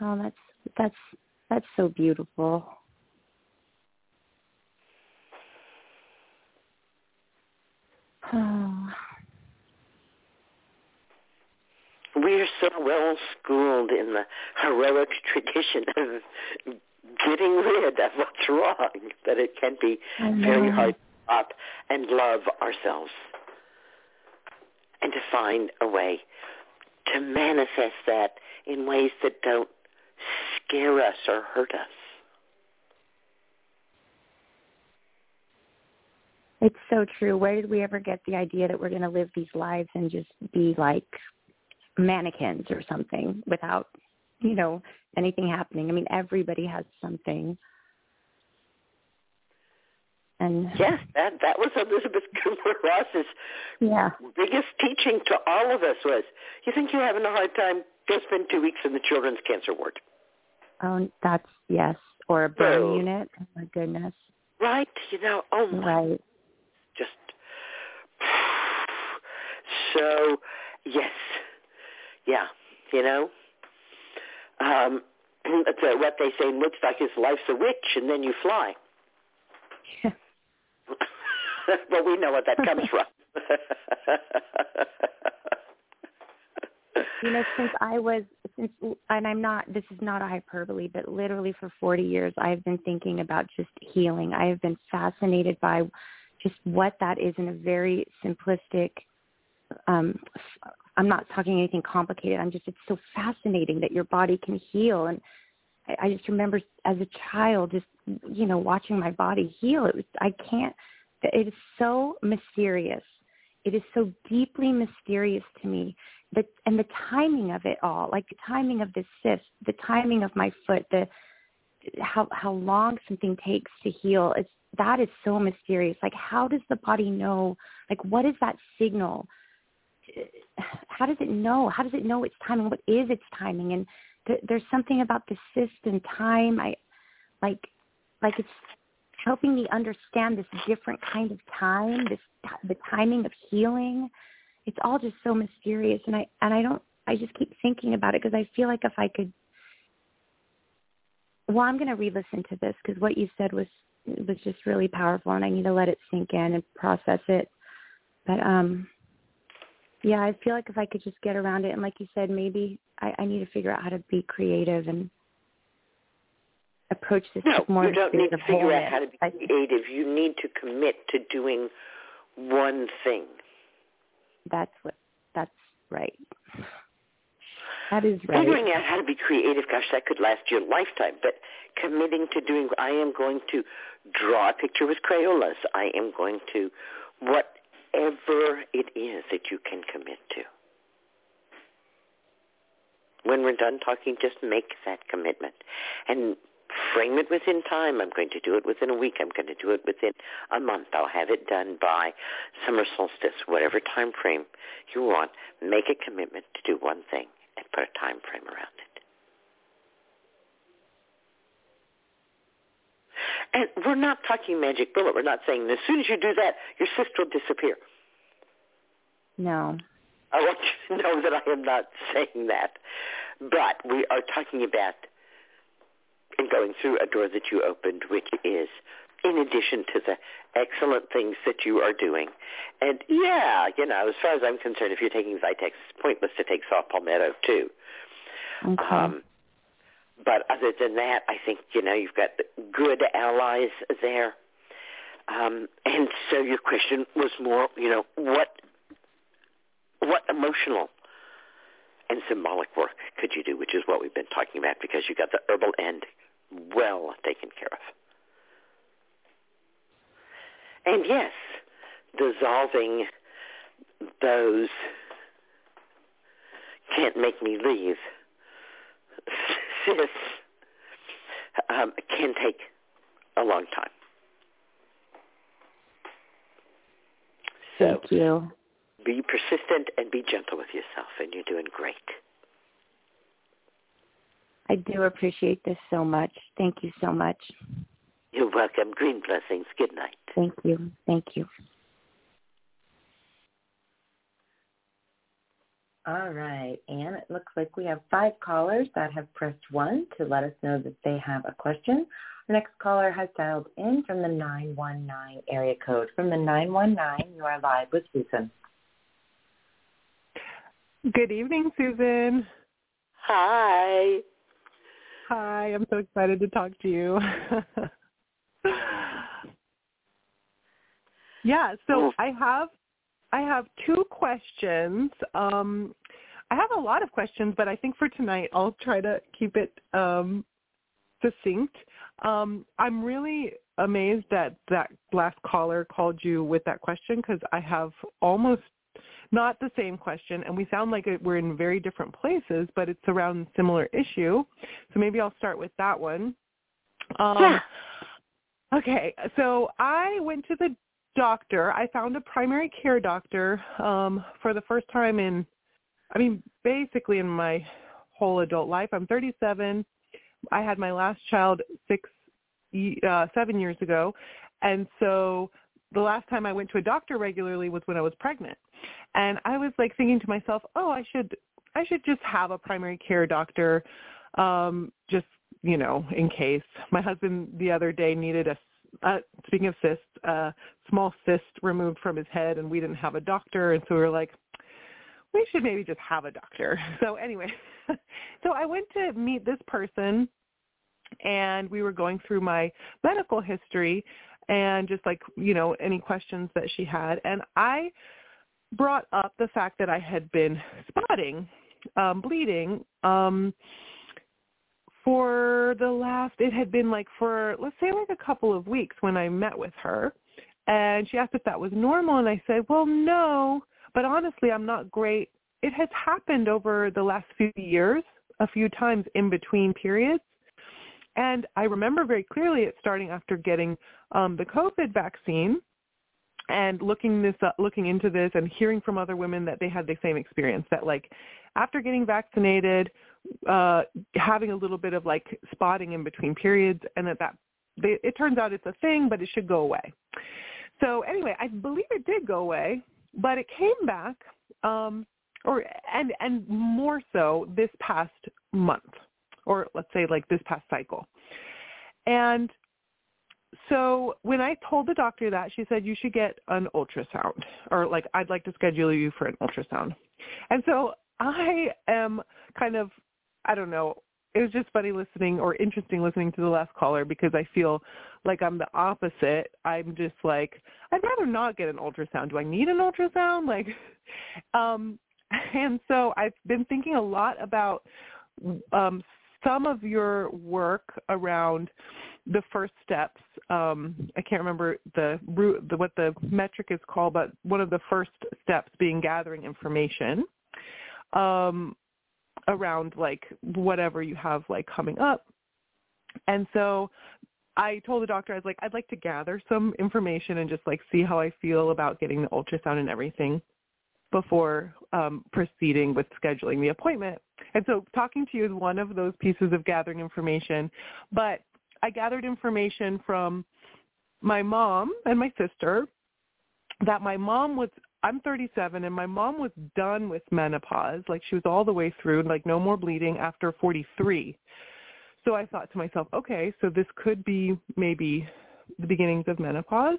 Oh, that's that's that's so beautiful. Oh, We are so well schooled in the heroic tradition of getting rid of what's wrong that it can be very hard to stop and love ourselves and to find a way to manifest that in ways that don't scare us or hurt us. It's so true. Where did we ever get the idea that we're going to live these lives and just be like mannequins or something without, you know, anything happening? I mean, everybody has something. And Yes, that that was Elizabeth Kubler-Ross's yeah, biggest teaching to all of us was, you think you're having a hard time, go spend two weeks in the children's cancer ward. oh, that's yes, or a burn unit. Oh my goodness, Right? You know, oh my right? just so yes yeah you know um it's uh what they say in woodstock is life's a witch and then you fly Yeah. well we know what that comes from you know, since I was since and I'm not this is not a hyperbole, but literally for 40 years I've been thinking about just healing. I have been fascinated by just what that is in a very simplistic um I'm not talking anything complicated. I'm just it's so fascinating that your body can heal and I, I just remember as a child just you know watching my body heal. It was I can't it is so mysterious. It is so deeply mysterious to me the and the timing of it all, like the timing of this cyst, the timing of my foot, the how how long something takes to heal. It's that is so mysterious. Like, how does the body know? Like, what is that signal? How does it know? How does it know its timing? What is its timing? And th- there's something about the cyst and time. I like, like it's helping me understand this different kind of time, this the timing of healing. It's all just so mysterious, and I and I don't. I just keep thinking about it because I feel like if I could well, I'm going to re-listen to this because what you said was was just really powerful, and I need to let it sink in and process it. But um, yeah, I feel like if I could just get around it, and like you said, maybe I, I need to figure out how to be creative and approach this no, more you don't need to figure out how to be creative. You need to commit to doing one thing. That's what. That's right. That is right. Figuring out how to be creative, gosh, that could last your lifetime. But committing to doing, I am going to draw a picture with Crayolas. I am going to, whatever it is that you can commit to. When we're done talking, just make that commitment. And frame it within time. I'm going to do it within a week. I'm going to do it within a month. I'll have it done by summer solstice, whatever time frame you want. Make a commitment to do one thing and put a time frame around it. And we're not talking magic bullet. We're not saying as soon as you do that, your cyst will disappear. No. I want you to know that I am not saying that. But we are talking about and going through a door that you opened, which is in addition to the excellent things that you are doing. And yeah, you know, as far as I'm concerned, if you're taking Vitex, it's pointless to take saw palmetto too. Okay. Um, but other than that, I think, you know, you've got good allies there. Um, and so your question was more, you know, what what emotional and symbolic work could you do, which is what we've been talking about because you've got the herbal end well taken care of. And yes, dissolving those can't make me leave cysts um, can take a long time. So Thank you. be persistent and be gentle with yourself, and you're doing great. I do appreciate this so much. Thank you so much. You're welcome. Green blessings. Good night. Thank you. Thank you. All right, and it looks like we have five callers that have pressed one to let us know that they have a question. Our next caller has dialed in from the 919 area code. From the 919, you are live with Susun. Good evening, Susun. Hi. Hi, I'm so excited to talk to you. yeah, so I have I have two questions. Um I have a lot of questions, but I think for tonight I'll try to keep it um succinct. Um I'm really amazed that that last caller called you with that question because I have almost not the same question, and we sound like we're in very different places, but it's around similar issue. So maybe I'll start with that one. Um, Yeah. Okay, so I went to the doctor. I found a primary care doctor um, for the first time in, I mean, basically in my whole adult life. I'm 37. I had my last child six, uh, seven years ago, and so the last time I went to a doctor regularly was when I was pregnant. And I was like thinking to myself, oh, I should I should just have a primary care doctor um just, you know, in case. My husband the other day needed a uh, speaking of cysts, a small cyst removed from his head and we didn't have a doctor and so we were like we should maybe just have a doctor. So anyway, so I went to meet this person and we were going through my medical history and just like, you know, any questions that she had. And I brought up the fact that I had been spotting, um, bleeding, um, for the last, it had been like for, let's say like a couple of weeks when I met with her. And she asked if that was normal. And I said, well, no, but honestly, I'm not great. It has happened over the last few years, a few times in between periods. And I remember very clearly it starting after getting um, the COVID vaccine and looking this up, looking into this and hearing from other women that they had the same experience that like after getting vaccinated, uh, having a little bit of like spotting in between periods and that that they, it turns out it's a thing, but it should go away. So anyway, I believe it did go away, but it came back, um, or and and more so this past month, or let's say like this past cycle. And so when I told the doctor that, she said you should get an ultrasound, or like I'd like to schedule you for an ultrasound. And so I am kind of, I don't know, it was just funny listening or interesting listening to the last caller because I feel like I'm the opposite. I'm just like I'd rather not get an ultrasound. Do I need an ultrasound? Like um and so I've been thinking a lot about um some of your work around the first steps. Um, I can't remember the, the what the metric is called, but one of the first steps being gathering information. Um, around like whatever you have like coming up. And so I told the doctor I was like I'd like to gather some information and just like see how I feel about getting the ultrasound and everything before um, proceeding with scheduling the appointment. And so talking to you is one of those pieces of gathering information. But I gathered information from my mom and my sister that my mom was I'm 37 and my mom was done with menopause. Like she was all the way through, like no more bleeding after 43. So I thought to myself, okay, so this could be maybe the beginnings of menopause.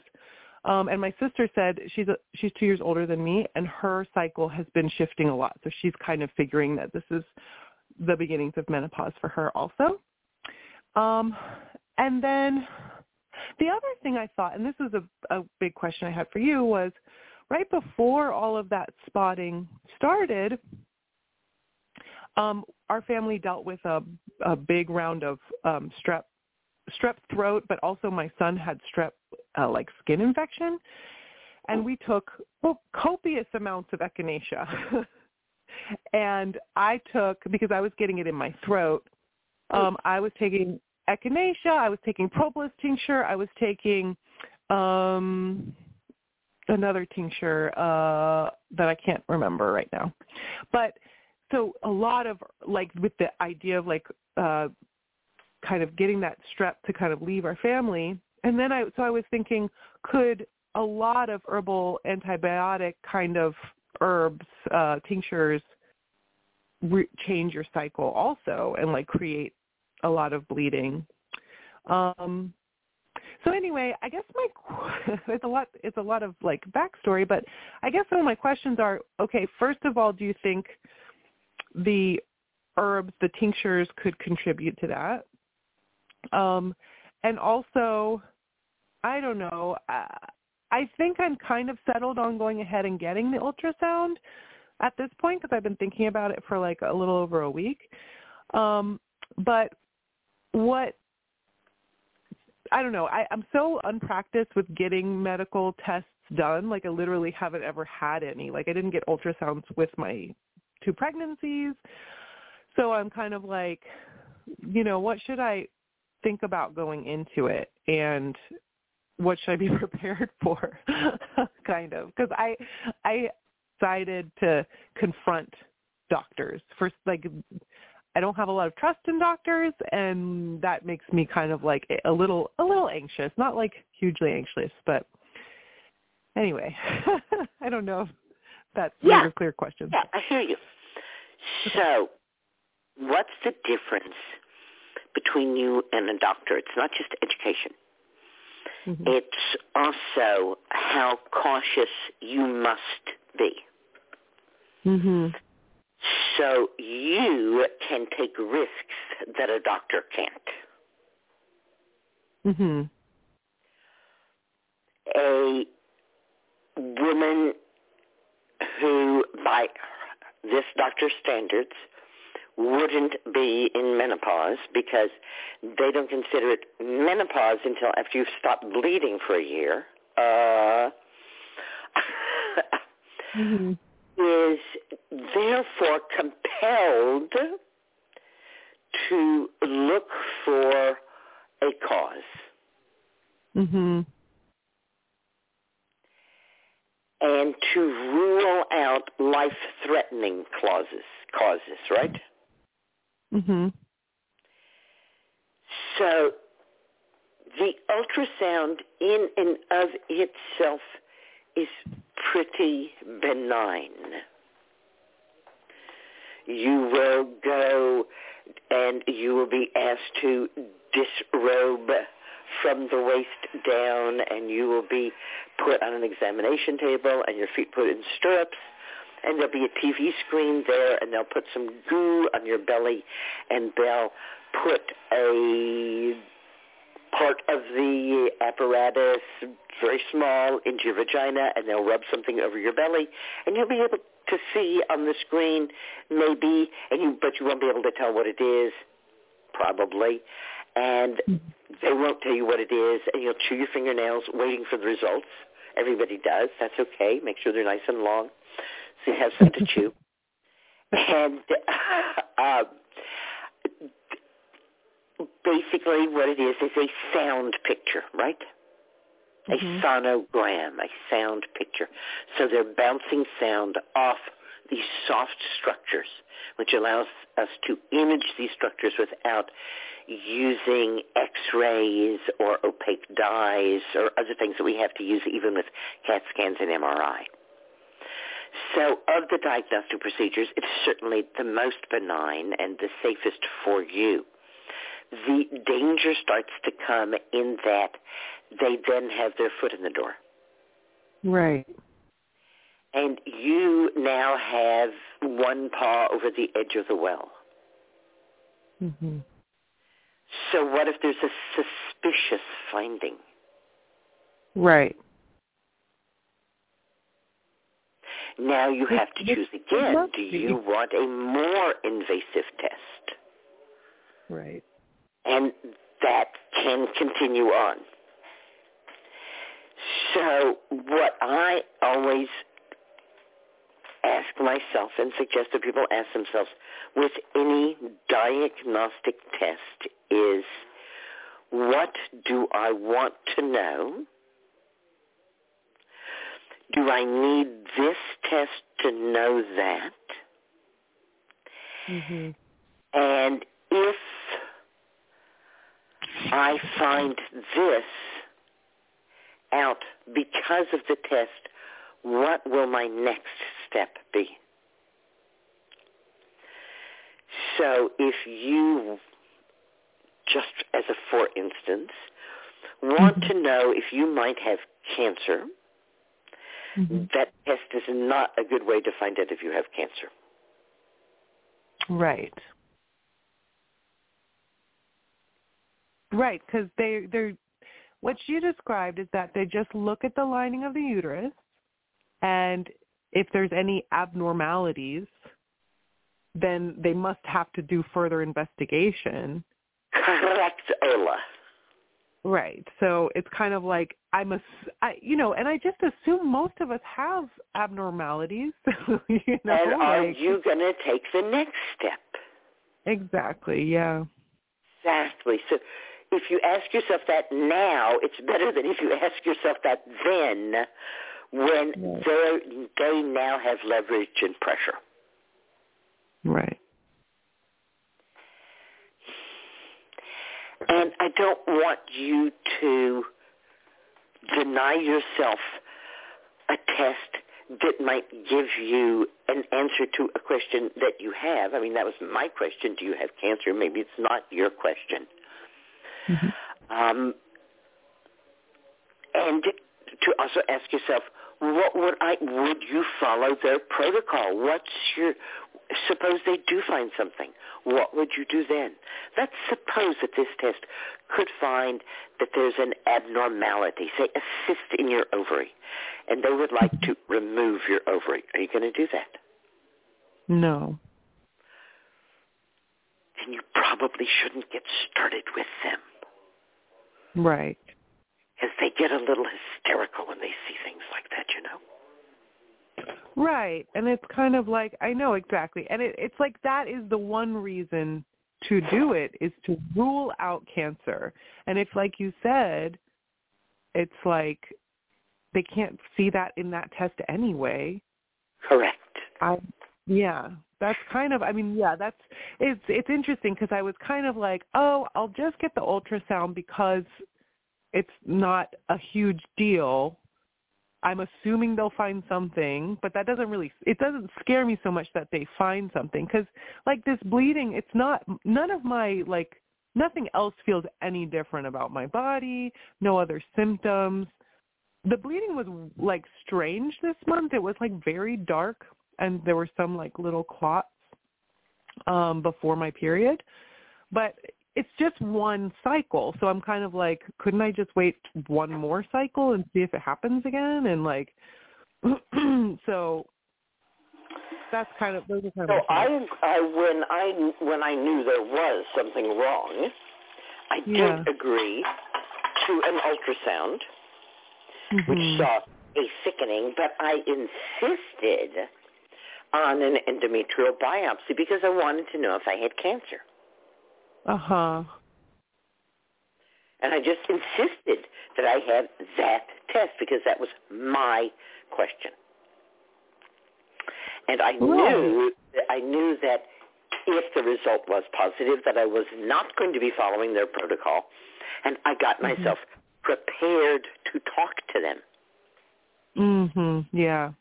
Um, and my sister said she's a, she's two years older than me, and her cycle has been shifting a lot. So she's kind of figuring that this is the beginnings of menopause for her also. Um, and then the other thing I thought, and this is a, a big question I had for you, was right before all of that spotting started, um, our family dealt with a, a big round of um, strep strep throat, but also my son had strep uh, like skin infection, and we took well, copious amounts of echinacea. and I took because I was getting it in my throat. Um, I was taking echinacea. I was taking propolis tincture. I was taking um another tincture uh that I can't remember right now. But so a lot of like with the idea of like uh kind of getting that strep to kind of leave our family and then I so I was thinking could a lot of herbal antibiotic kind of herbs uh tinctures re- change your cycle also and like create a lot of bleeding um so anyway, I guess my it's a lot it's a lot of like backstory, but I guess some of my questions are okay. First of all, do you think the herbs, the tinctures, could contribute to that? Um, and also, I don't know. Uh, I think I'm kind of settled on going ahead and getting the ultrasound at this point because I've been thinking about it for like a little over a week. Um, but what I don't know. I, I'm so unpracticed with getting medical tests done. Like I literally haven't ever had any. Like I didn't get ultrasounds with my two pregnancies. So I'm kind of like, you know, what should I think about going into it and what should I be prepared for? kind of. Because I I decided to confront doctors. First like I don't have a lot of trust in doctors, and that makes me kind of like a little a little anxious. Not like hugely anxious, but anyway, I don't know if that's Yeah. a clear question. Yeah, I hear you. So, what's the difference between you and a doctor? It's not just education. Mhm. It's also how cautious you must be. Mhm. So you can take risks that a doctor can't. Mhm. A woman who, by this doctor's standards, wouldn't be in menopause because they don't consider it menopause until after you've stopped bleeding for a year. Uh, Mhm. is therefore compelled to look for a cause Mhm. and to rule out life-threatening clauses, causes, right? Mhm. So the ultrasound in and of itself is pretty benign. You will go and you will be asked to disrobe from the waist down and you will be put on an examination table and your feet put in stirrups and there'll be a TV screen there and they'll put some goo on your belly and they'll put a part of the apparatus very small into your vagina and they'll rub something over your belly and you'll be able to see on the screen maybe and you but you won't be able to tell what it is probably. And mm-hmm. they won't tell you what it is and you'll chew your fingernails waiting for the results. Everybody does. That's okay. Make sure they're nice and long you have some to chew and uh, basically what it is is a sound picture right a Mhm. sonogram, a sound picture. So they're bouncing sound off these soft structures, which allows us to image these structures without using x-rays or opaque dyes or other things that we have to use even with CAT scans and MRI. So of the diagnostic procedures, it's certainly the most benign and the safest for you. The danger starts to come in that they then have their foot in the door. Right. And you now have one paw over the edge of the well. Mhm. So what if there's a suspicious finding? Right. Now you have to choose again. Do you want a more invasive test? Right. And that can continue on. So what I always ask myself and suggest that people ask themselves with any diagnostic test is what do I want to know? Do I need this test to know that? Mhm. And if I find this out because of the test, what will my next step be? So if you, just as a for instance, want to know if you might have cancer, Mhm. that test is not a good way to find out if you have cancer. Right. Right, because they they're what you described is that they just look at the lining of the uterus, and if there's any abnormalities, then they must have to do further investigation. Correct, Ola. Right. So it's kind of like I'm a, I, you know, and I just assume most of us have abnormalities. you know, and are like- you going to take the next step? exactly? Yeah. Exactly. So if you ask yourself that now, it's better than if you ask yourself that then when Right. they're, they now have leverage and pressure. Right. And I don't want you to deny yourself a test that might give you an answer to a question that you have. I mean, that was my question. Do you have cancer? Maybe it's not your question. Mhm. Um, and to also ask yourself, what would I would you follow their protocol? What's your suppose they do find something. What would you do then? Let's suppose that this test could find that there's an abnormality, say a cyst in your ovary, and they would like to remove your ovary. Are you going to do that? No. And you probably shouldn't get started with them Right. because they get a little hysterical when they see things like that, you know. Right. And it's kind of like I know exactly. And it, it's like that is the one reason to do it is to rule out cancer. And if like you said, it's like they can't see that in that test anyway. Correct. I yeah, that's kind of I mean, yeah, that's it's it's interesting because I was kind of like, "Oh, I'll just get the ultrasound because it's not a huge deal." I'm assuming they'll find something, but that doesn't really it doesn't scare me so much that they find something cuz like this bleeding, it's not none of my like nothing else feels any different about my body, no other symptoms. The bleeding was like strange this month. It was like very dark and there were some like little clots um before my period. But it's just one cycle. So I'm kind of like, couldn't I just wait one more cycle and see if it happens again? And like, so that's kind of those are kind So of. I, I when I when I knew there was something wrong, I Yeah. did agree to an ultrasound, which Mhm. saw a thickening, but I insisted on an endometrial biopsy because I wanted to know if I had cancer. Uh huh. And I just insisted that I had that test because that was my question. And I knew I knew that if the result was positive that I was not going to be following their protocol and I got Mhm. myself prepared to talk to them. Mhm. Yeah.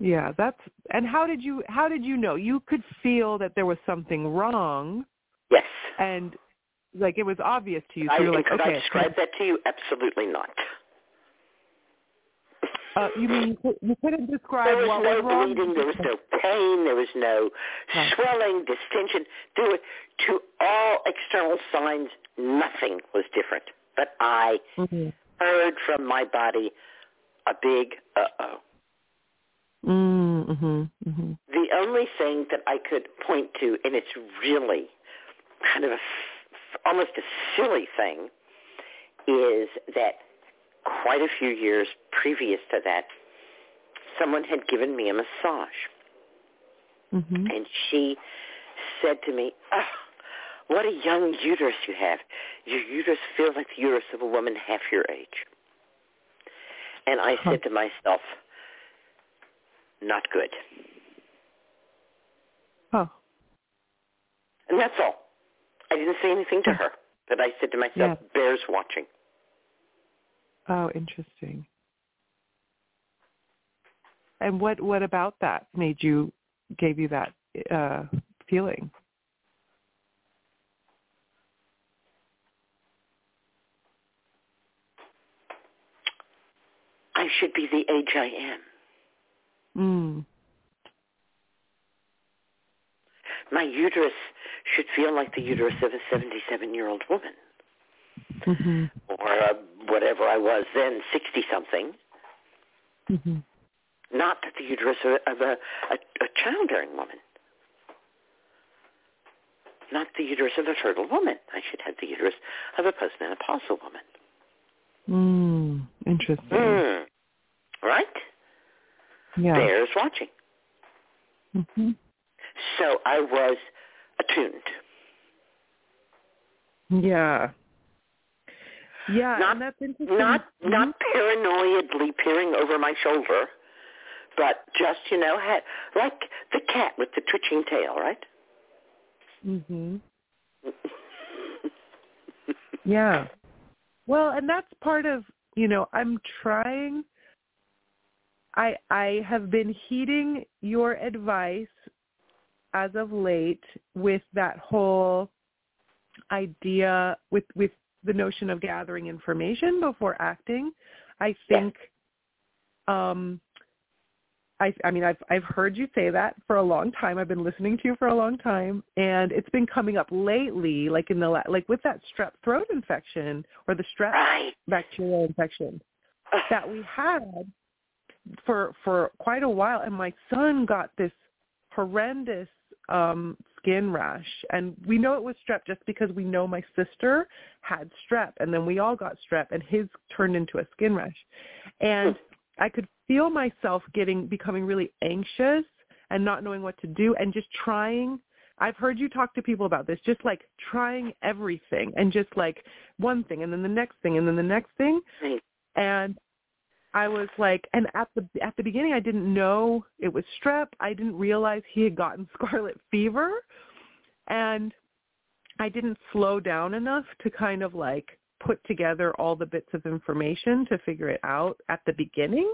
Yeah, that's and how did you how did you know? You could feel that there was something wrong Yes. and like it was obvious to you. So I, you're like, could okay, I describe that to you? Absolutely not. Uh, you mean you, couldn't describe There was what no was wrong? bleeding. There was no pain. There was no Right. swelling, distension. There to all external signs, nothing was different. But I Mhm. heard from my body a big uh-oh. Mm, Mhm. The only thing that I could point to, and it's really kind of a, almost a silly thing, is that quite a few years previous to that, someone had given me a massage. Mhm. And she said to me, oh, what a young uterus you have. Your uterus feels like the uterus of a woman half your age. And I Huh. said to myself, not good. Huh. And that's all. I didn't say anything to her, but I said to myself, Yeah. bears watching. Oh, interesting. And what what about that made you gave you that uh feeling? I should be the age I am. Mm. My uterus should feel like the uterus of a 77-year-old woman, Mhm. or uh, whatever I was then, 60-something. Mhm. not the uterus of of a, a, a childbearing woman. Not the uterus of a fertile woman. I should have the uterus of a postmenopausal woman. Mm. Interesting. Mm. Right? Yeah. Bears watching. Mhm. So I was attuned. Yeah. Yeah, Not- that's interesting. Not Mhm. not paranoidly peering over my shoulder, but just, you know, had, like the cat with the twitching tail, right? Mhm. Yeah. Well, and that's part of, you know, I'm trying I I have been heeding your advice as of late with that whole idea with with the notion of gathering information before acting. I think um I I mean I've I've heard you say that for a long time. I've been listening to you for a long time and it's been coming up lately like in the la- like with that strep throat infection or the strep Right. bacterial infection that we had for for quite a while and my son got this horrendous um skin rash and we know it was strep just because we know my sister had strep and then we all got strep and his turned into a skin rash and i could feel myself getting becoming really anxious and not knowing what to do and just trying I've heard you talk to people about this, just like trying everything and just like one thing and then the next thing and then the next thing. Right. And I was like, and at the at the beginning, I didn't know it was strep. I didn't realize he had gotten scarlet fever, and I didn't slow down enough to kind of like put together all the bits of information to figure it out at the beginning.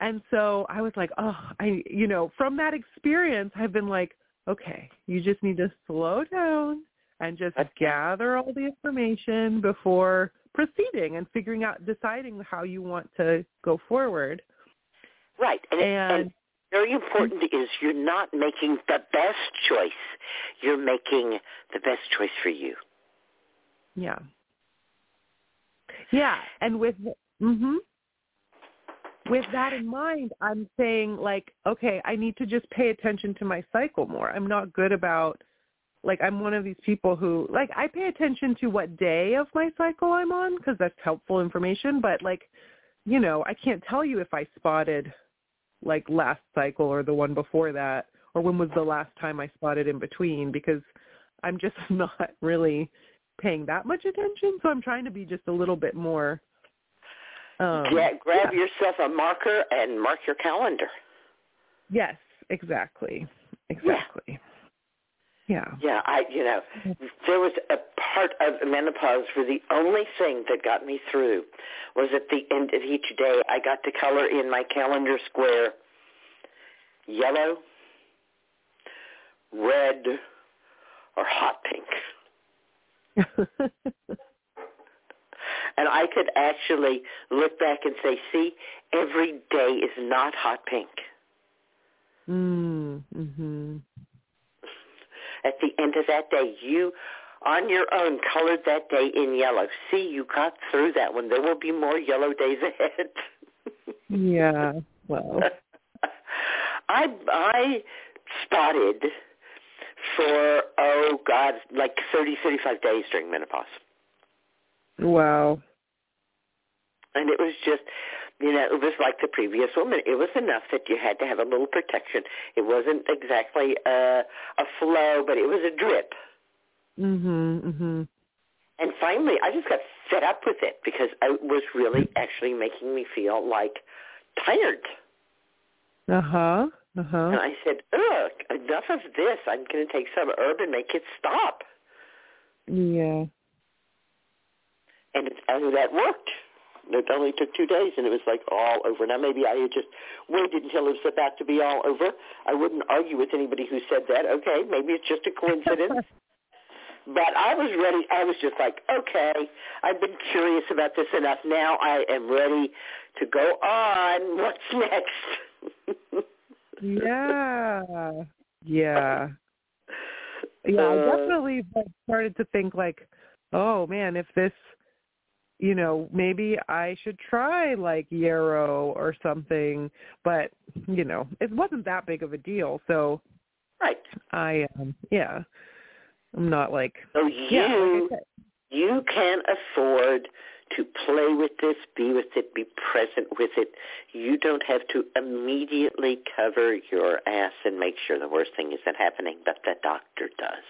And so I was like, oh, I, you know, from that experience, I've been like, okay, you just need to slow down and just gather all the information before proceeding and figuring out, deciding how you want to go forward. Right. And, And- and very important is you're not making the best choice. You're making the best choice for you. Yeah. Yeah, and with mhm. With that in mind, I'm saying like, okay, I need to just pay attention to my cycle more. I'm not good about like I'm one of these people who like I pay attention to what day of my cycle I'm on because that's helpful information, but like, you know, I can't tell you if I spotted like last cycle or the one before that or when was the last time I spotted in between because I'm just not really paying that much attention. So I'm trying to be just a little bit more. Um, Gra- grab yeah. yourself a marker and mark your calendar. Yes, exactly, exactly. Yeah. Yeah, Yeah, I you know, there was a part of menopause where the only thing that got me through was at the end of each day I got to color in my calendar square yellow, red, or hot pink. And I could actually look back and say, see, every day is not hot pink. mm, mhm. At the end of that day, you on your own colored that day in yellow. See, you got through that one. There will be more yellow days ahead. Yeah. Well. I I spotted for oh god, like thirty, thirty-five days during menopause. Wow. And it was just, you know, it was like the previous woman. It was enough that you had to have a little protection. It wasn't exactly a, a flow, but it was a drip. Mhm. Mhm. And finally, I just got fed up with it because it was really actually making me feel like tired. Uh huh. Uh huh. And. I said, ugh, enough of this. I'm going to take some herb and make it stop. Yeah. And, it, and that worked. It only took two days, and it was like all over. Now, maybe I had just waited until it was about to be all over. I wouldn't argue with anybody who said that. Okay, maybe it's just a coincidence. but I was ready. I was just like, okay, I've been curious about this enough. Now I am ready to go on. What's next? Yeah. Yeah. Yeah, I Uh, definitely started to think like, oh man, if this, you know, maybe I should try like yarrow or something. But you know, it wasn't that big of a deal. So Right. I, um, yeah, I'm not like, So yeah, like you you can afford to play with this, be with it, be present with it. You don't have to immediately cover your ass and make sure the worst thing isn't happening, but the doctor does.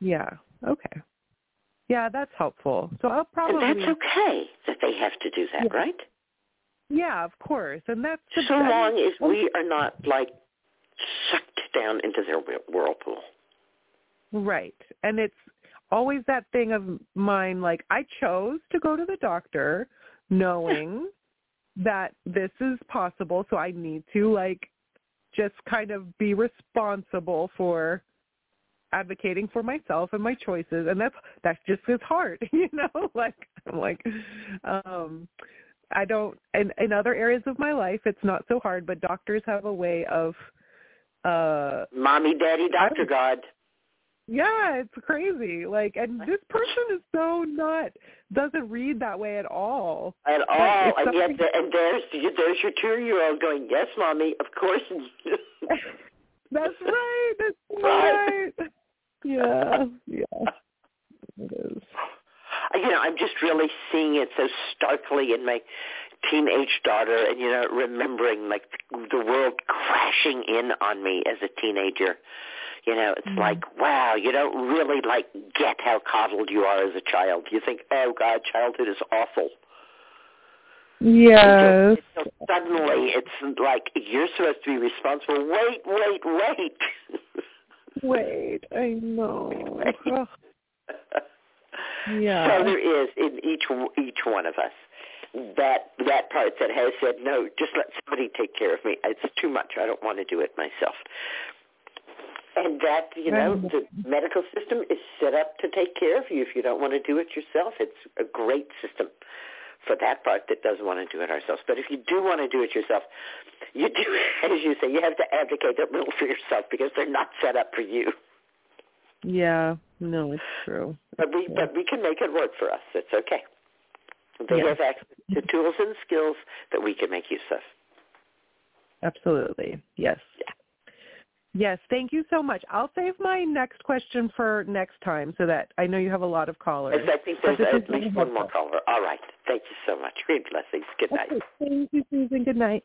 yeah, okay, yeah, that's helpful. So I'll probably, And that's okay that they have to do that, Yeah. right? yeah, of course, and that's the, So mean, long as we are not like sucked down into their whirlpool. Right. And it's always that thing of mine like I chose to go to the doctor knowing that this is possible so I need to like just kind of be responsible for advocating for myself and my choices and that's that's just as hard you know like i'm like um i don't in in other areas of my life it's not so hard but doctors have a way of uh Mommy, daddy, doctor God. yeah, it's crazy. Like, and this person is so not doesn't read that way at all. At Like, all, and yet, something- the, and there's there's your two-year-old going, "Yes, mommy, of course." That's right. That's Right. right. Yeah, yeah. It is. you know, I'm just really seeing it so starkly in my teenage daughter and you know remembering like the world crashing in on me as a teenager you know it's Mhm. like wow you don't really like get how coddled you are as a child you think oh god childhood is awful Yes. Until suddenly it's like you're supposed to be responsible wait wait wait Wait, I know. yeah. So there is in each each one of us that that part that has said no, just let somebody take care of me. It's too much. I don't want to do it myself. And that you know the medical system is set up to take care of you if you don't want to do it yourself. It's a great system for that part that doesn't want to do it ourselves. But if you do want to do it yourself, you do, as you say, you have to advocate a little for yourself because they're not set up for you. Yeah. No, it's true. But we Yeah. but we can make it work for us. It's okay. They Yes. have access to tools and skills that we can make use of. Absolutely. Yes. Yeah. Yes, thank you so much. I'll save my next question for next time so that I know you have a lot of callers. I think But there's this at least one more helpful. caller. All right. Thank you so much. Great blessings. Good night. Okay, thank you, Susun. Good night.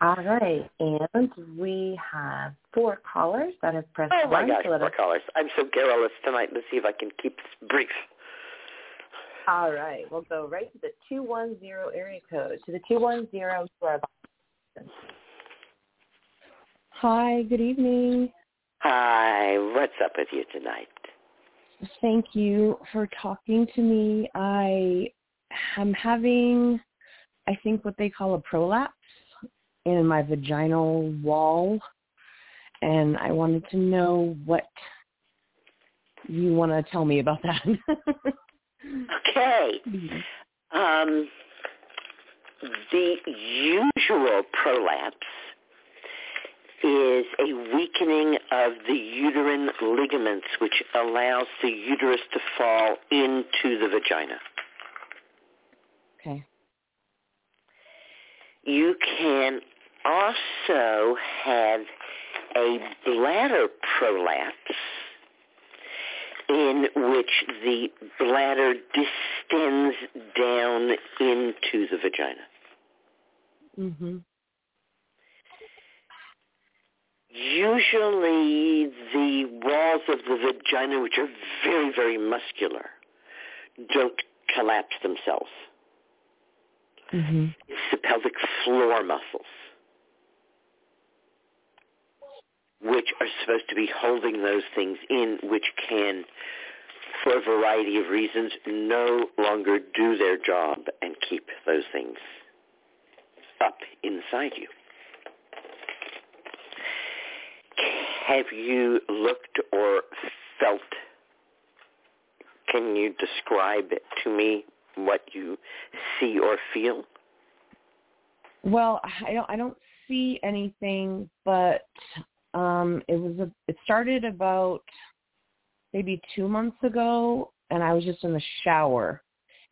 All right, and we have four callers that have pressed Oh my one gosh, to let more us. callers. I'm so garrulous tonight. Let's see if I can keep this brief. All right, we'll go right to the two one zero area code to the two one zero to our Hi, good evening. Hi, what's up with you tonight? Thank you for talking to me. I am having, I think, what they call a prolapse in my vaginal wall, and I wanted to know what you want to tell me about that. Okay. Um, the usual prolapse is a weakening of the uterine ligaments, which allows the uterus to fall into the vagina. okay. You can also have a bladder prolapse in which the bladder distends down into the vagina. Mhm. Usually the walls of the vagina, which are very, very muscular, don't collapse themselves. Mhm. It's the pelvic floor muscles, which are supposed to be holding those things in, which can, for a variety of reasons, no longer do their job and keep those things up inside you. Have you looked or felt? Can you describe to me what you see or feel? Well, I don't I don't see anything, but um it was a it started about maybe 2 months ago and I was just in the shower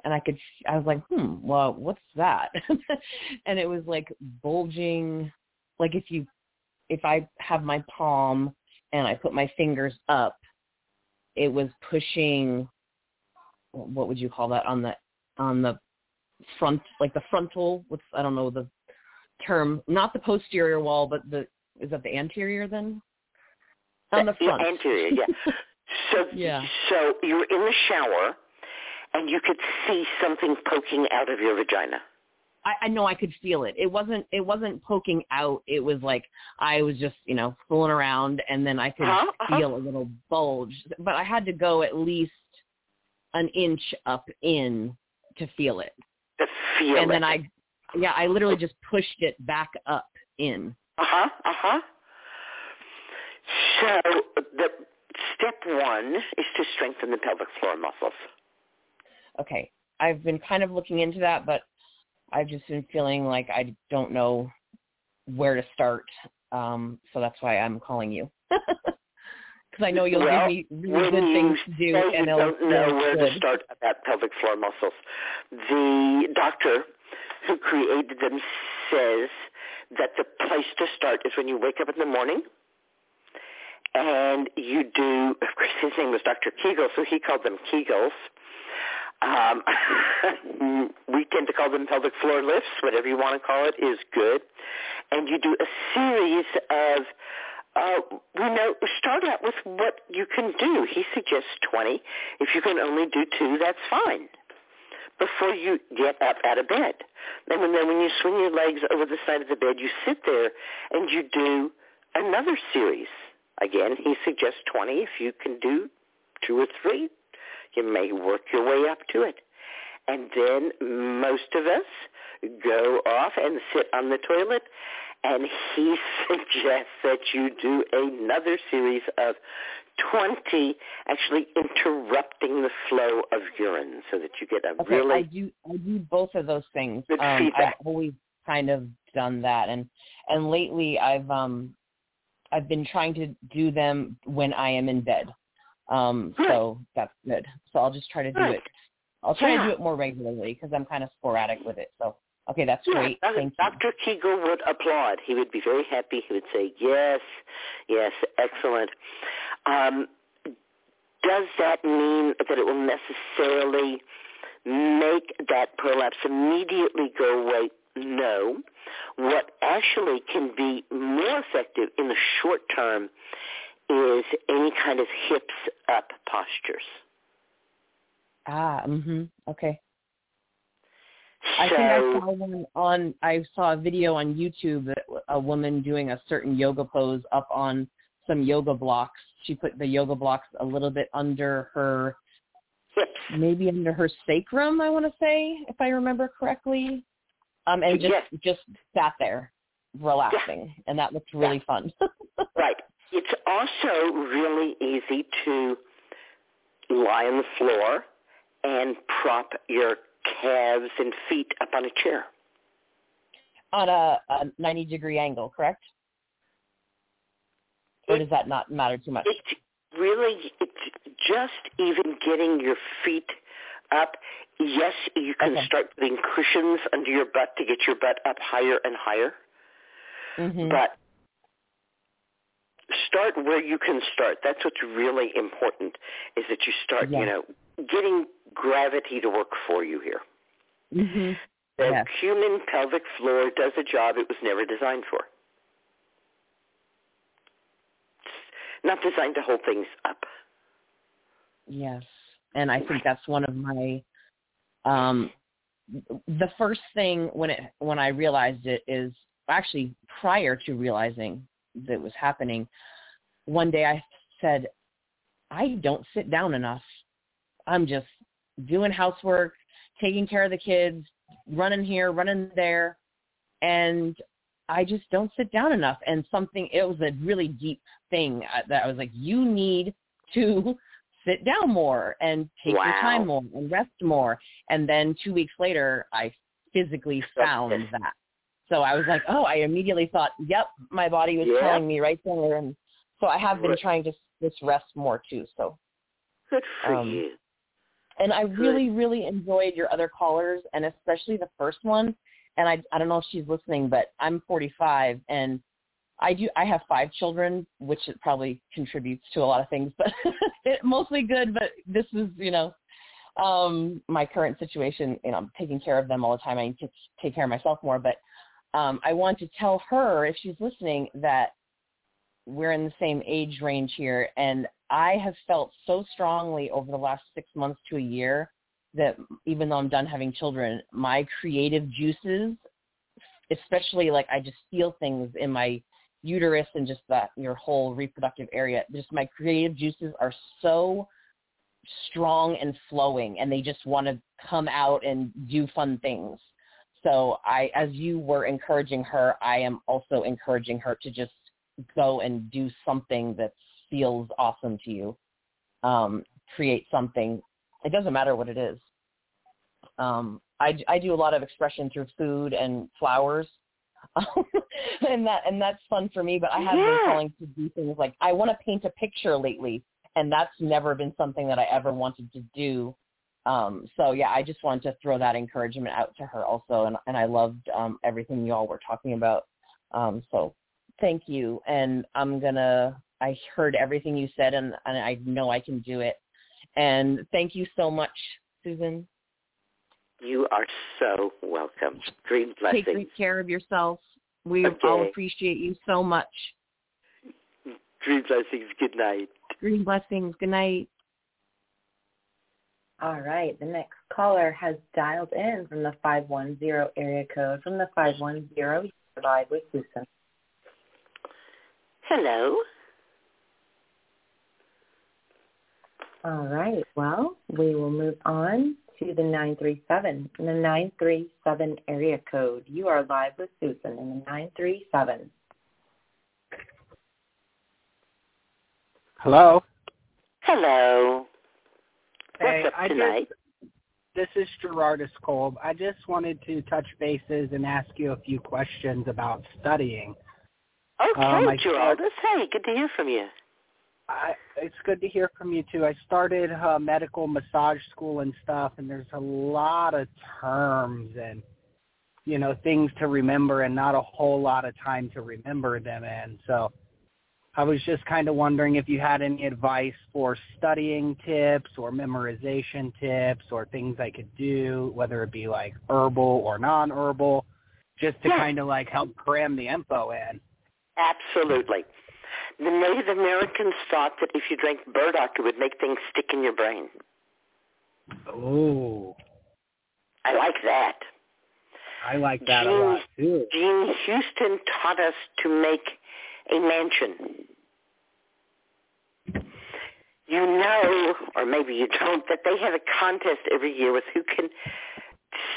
and I could I was like, "Hmm, well, what's that?" and it was like bulging like if you if I have my palm and I put my fingers up, it was pushing what would you call that on the on the front like the frontal what's I don't know the term not the posterior wall but the is that the anterior then on the front anterior, yeah. So, Yeah. so you're in the shower, and you could see something poking out of your vagina. I, I know I could feel it. It wasn't it wasn't poking out. It was like I was just, you know, fooling around and then I could Uh-huh, uh-huh. feel a little bulge. But I had to go at least an inch up in to feel it. The feel and then. I yeah, I literally just pushed it back up in. Uh huh. Uh huh. So the step one is to strengthen the pelvic floor muscles. Okay. I've been kind of looking into that, but I've just been feeling like I don't know where to start. Um, so that's why I'm calling you. Because I know you'll well, give me really good things to do, and you don't know where good. to start about pelvic floor muscles. The doctor who created them says that the place to start is when you wake up in the morning and you do, of course his name was Dr. Kegel, so he called them Kegels. Um, we tend to call them pelvic floor lifts, whatever you want to call it, is good. And you do a series of, uh, we know, start out with what you can do. He suggests 20. If you can only do two, that's fine before you get up out of bed. And then when you swing your legs over the side of the bed, you sit there and you do another series. Again, he suggests 20. If you can do two or three, you may work your way up to it. And then most of us go off and sit on the toilet and he suggests that you do another series of 20 actually interrupting the flow of urine so that you get a Okay, really I do I do both of those things. Um, feedback. I've always kind of done that, and and lately I've um I've been trying to do them when I am in bed. Um, Good. so that's good. So I'll just try to do Good. it. I'll try to do it more regularly because I'm kind of sporadic with it. So okay, that's Yeah, great. Dr. Thank you. Dr. Kegel would applaud. He would be very happy. He would say, yes, yes, excellent. Um, does that mean that it will necessarily make that prolapse immediately go away? No. What actually can be more effective in the short term is any kind of hips up postures. Ah, mhm. Okay. So, I think I saw one on. I saw a video on YouTube that a woman doing a certain yoga pose up on some yoga blocks. She put the yoga blocks a little bit under her, hips. maybe under her sacrum. I want to say, if I remember correctly, um, and just Yes. just sat there relaxing, and that looked really fun. Right. It's also really easy to lie on the floor and prop your calves and feet up on a chair. on a, a ninety degree angle, correct? Or does that not matter too much? It's really, it's just even getting your feet up. Yes, you can Okay. start putting cushions under your butt to get your butt up higher and higher, hmm but start where you can start. That's what's really important is that you start, Yeah. you know, getting gravity to work for you here. hmm The Yes. human pelvic floor does a job it was never designed for. It's not designed to hold things up. Yes. And I think that's one of my um the first thing when it when I realized it is actually prior to realizing that was happening, one day I said, I don't sit down enough. I'm just doing housework, taking care of the kids, running here, running there, and I just don't sit down enough. And something, it was a really deep thing uh, that I was like, you need to sit down more and take your time more and rest more. And then two weeks later, I physically found that. So I was like, oh, I immediately thought, yep, my body was Yeah. telling me right there. And so I have been Right. trying to just rest more too. So, Good for Um, you. and I Good. really, really enjoyed your other callers and especially the first one. And I, I don't know if she's listening, but I'm 45 and I do, I have five children, which it probably contributes to a lot of things, but it, mostly good. But this is, you know, um, my current situation, you know, I'm taking care of them all the time. I need to take care of myself more, but um, I want to tell her if she's listening that we're in the same age range here, and I have felt so strongly over the last six months to a year that even though I'm done having children, my creative juices, especially like I just feel things in my uterus and just that your whole reproductive area, just my creative juices are so strong and flowing and they just want to come out and do fun things. So I, as you were encouraging her, I am also encouraging her to just go and do something that feels awesome to you. Um, create something. It doesn't matter what it is. Um, I, I do a lot of expression through food and flowers. and that and that's fun for me, but I have been Yeah. calling to do things like I want to paint a picture lately, and that's never been something that I ever wanted to do. Um, so yeah, I just wanted to throw that encouragement out to her also, and and I loved um, everything you all were talking about. Um, so thank you, and I'm gonna. I heard everything you said, and and I know I can do it. And thank you so much Susun. You are so welcome. Green blessings. Take great care of yourself. We Okay. all appreciate you so much. Green blessings. Good night. Green blessings. Good night. All right. The next caller has dialed in from the 510 area code. From the 510, you're live with Susun. Hello. All right. Well, we will move on to the 937. In the 937 area code, you are live with Susun in the 937. Hello. Hello. Hey, What's up I tonight? just this is Gerardus Kolb. I just wanted to touch bases and ask you a few questions about studying. Okay, Um, I Geraldus. Hey, good to hear from you. I, it's good to hear from you too. I started uh, medical massage school and stuff, and there's a lot of terms and you know things to remember, and not a whole lot of time to remember them in. So I was just kind of wondering if you had any advice for studying tips or memorization tips or things I could do, whether it be like herbal or non-herbal, just to Yeah. kind of like help cram the info in. Absolutely. The Native Americans thought that if you drank burdock, it would make things stick in your brain. Oh, I like that. I like that a lot too. Jean Houston taught us to make a mansion. You know, or maybe you don't, that they have a contest every year with who can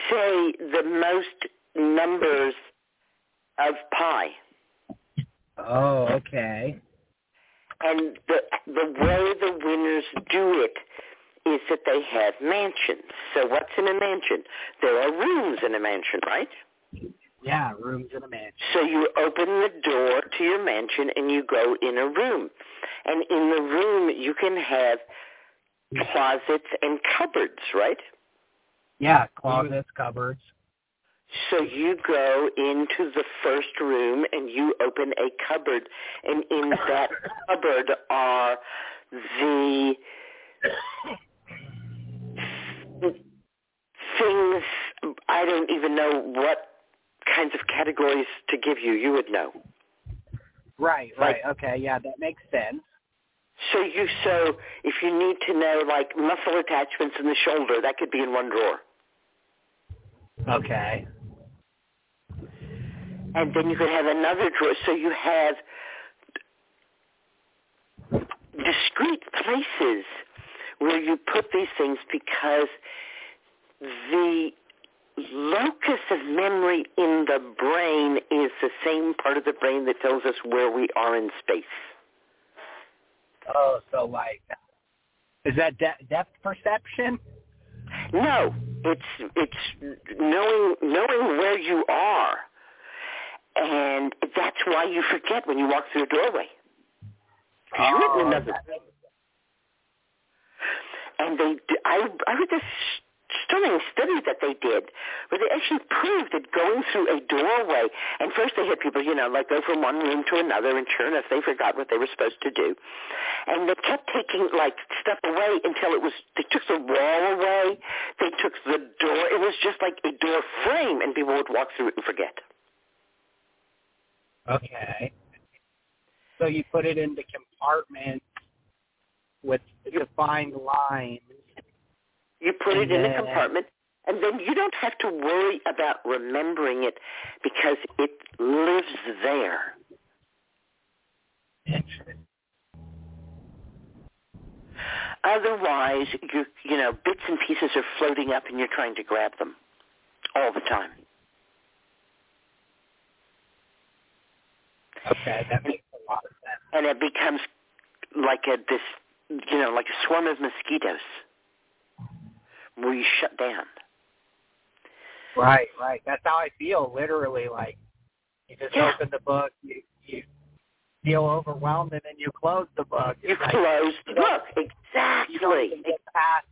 say the most numbers of pi. Oh, okay. And the the way the winners do it is that they have mansions. So what's in a mansion? There are rooms in a mansion, right? Yeah, rooms in a mansion. So you open the door to your mansion and you go in a room. And in the room you can have closets and cupboards, right? Yeah, closets, cupboards. So you go into the first room and you open a cupboard and in that cupboard are the things I don't even know what kinds of categories to give you. You would know. Right, right. Okay, yeah, that makes sense. So you so if you need to know like muscle attachments in the shoulder, that could be in one drawer. Okay. And then you could have another drawer. So you have discrete places where you put these things because the locus of memory in the brain is the same part of the brain that tells us where we are in space. Oh, so like, is that de- depth perception? No, it's it's knowing knowing where you are, and that's why you forget when you walk through a doorway. 'Cause you're Oh, in another. And they, I, I read this stunning study that they did, where they actually proved that going through a doorway, and first they had people, you know, like go from one room to another, and sure enough, they forgot what they were supposed to do, and they kept taking like stuff away until it was they took the wall away, they took the door, it was just like a door frame, and people would walk through it and forget. Okay. So you put it into compartments with defined lines. You put it in a compartment, and then you don't have to worry about remembering it because it lives there. Otherwise, you you know bits and pieces are floating up, and you're trying to grab them all the time. Okay, that makes a lot of sense. and it becomes like a this you know like a swarm of mosquitoes where you shut down. Right, right. That's how I feel. Literally, like you just Yeah. open the book, you you feel overwhelmed, and then you close the book. You It's like, close the book You don't exactly. get past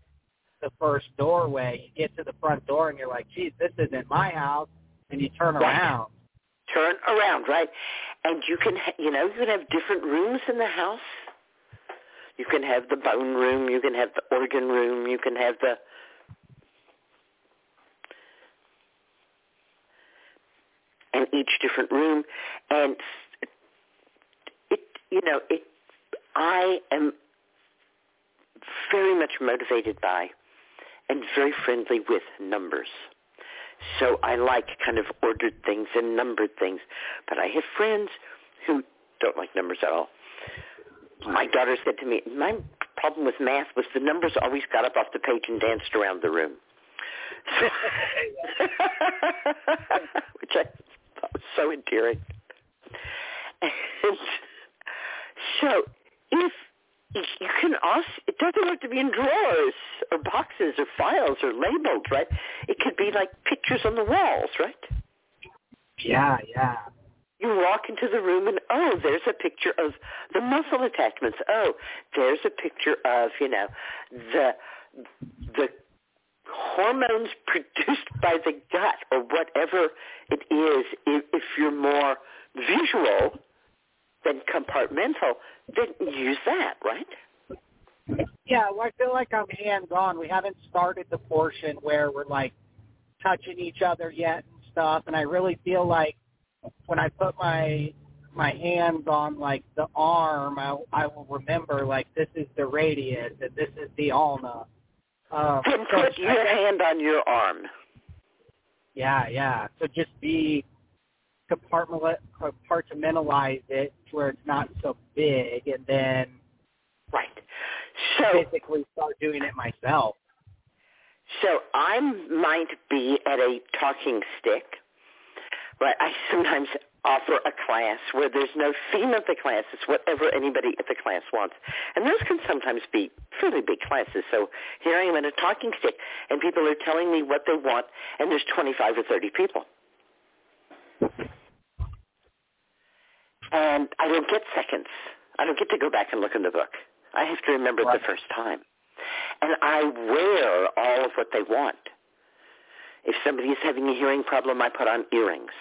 the first doorway. You get to the front door, and you're like, "Geez, this isn't my house." And you turn Right. around. Turn around, right? And you can you know you can have different rooms in the house. You can have the bone room. You can have the organ room. You can have the and each different room. And it, you know, it. I am very much motivated by and very friendly with numbers. So I like kind of ordered things and numbered things. But I have friends who don't like numbers at all. My daughter said to me, my problem with math was the numbers always got up off the page and danced around the room. Which I was so endearing. And so if you can also, it doesn't have to be in drawers or boxes or files or labeled, right? It could be like pictures on the walls, right? Yeah, yeah. You walk into the room and oh, there's a picture of the muscle attachments. Oh, there's a picture of you know the the hormones produced by the gut or whatever it is. If, if you're more visual than compartmental, then use that, right? Yeah, well, I feel like I'm hands-on. We haven't started the portion where we're like touching each other yet and stuff, and I really feel like when I put my my hands on like the arm, I I will remember like this is the radius and this is the ulna. Um, so put your hand on your arm. Yeah, yeah. So just be compartmentalize, it to where it's not so big, and then Right. So physically start doing it myself. So I might be at a talking stick, but I sometimes offer a class where there's no theme of the class. It's whatever anybody at the class wants. And those can sometimes be fairly big classes. So here I am at a talking stick, and people are telling me what they want, and there's 25 or 30 people. And I don't get seconds. I don't get to go back and look in the book. I have to remember it Right. the first time. And I wear all of what they want. If somebody is having a hearing problem, I put on earrings.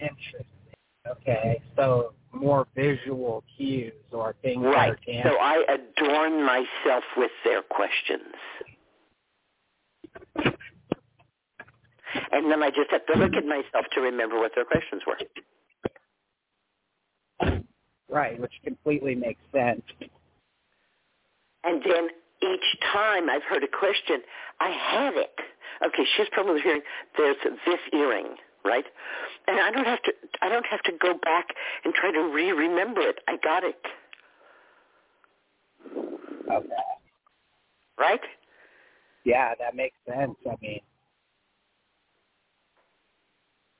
Interesting. Okay, so more visual cues or things Right. So I adorn myself with their questions. And then I just have to look at myself to remember what their questions were. Right, which completely makes sense. And then each time I've heard a question, I have it. Okay, she's probably hearing. There's this earring, right? And I don't have to. I don't have to go back and try to re-remember it. I got it, Okay. right? Yeah, that makes sense. I mean,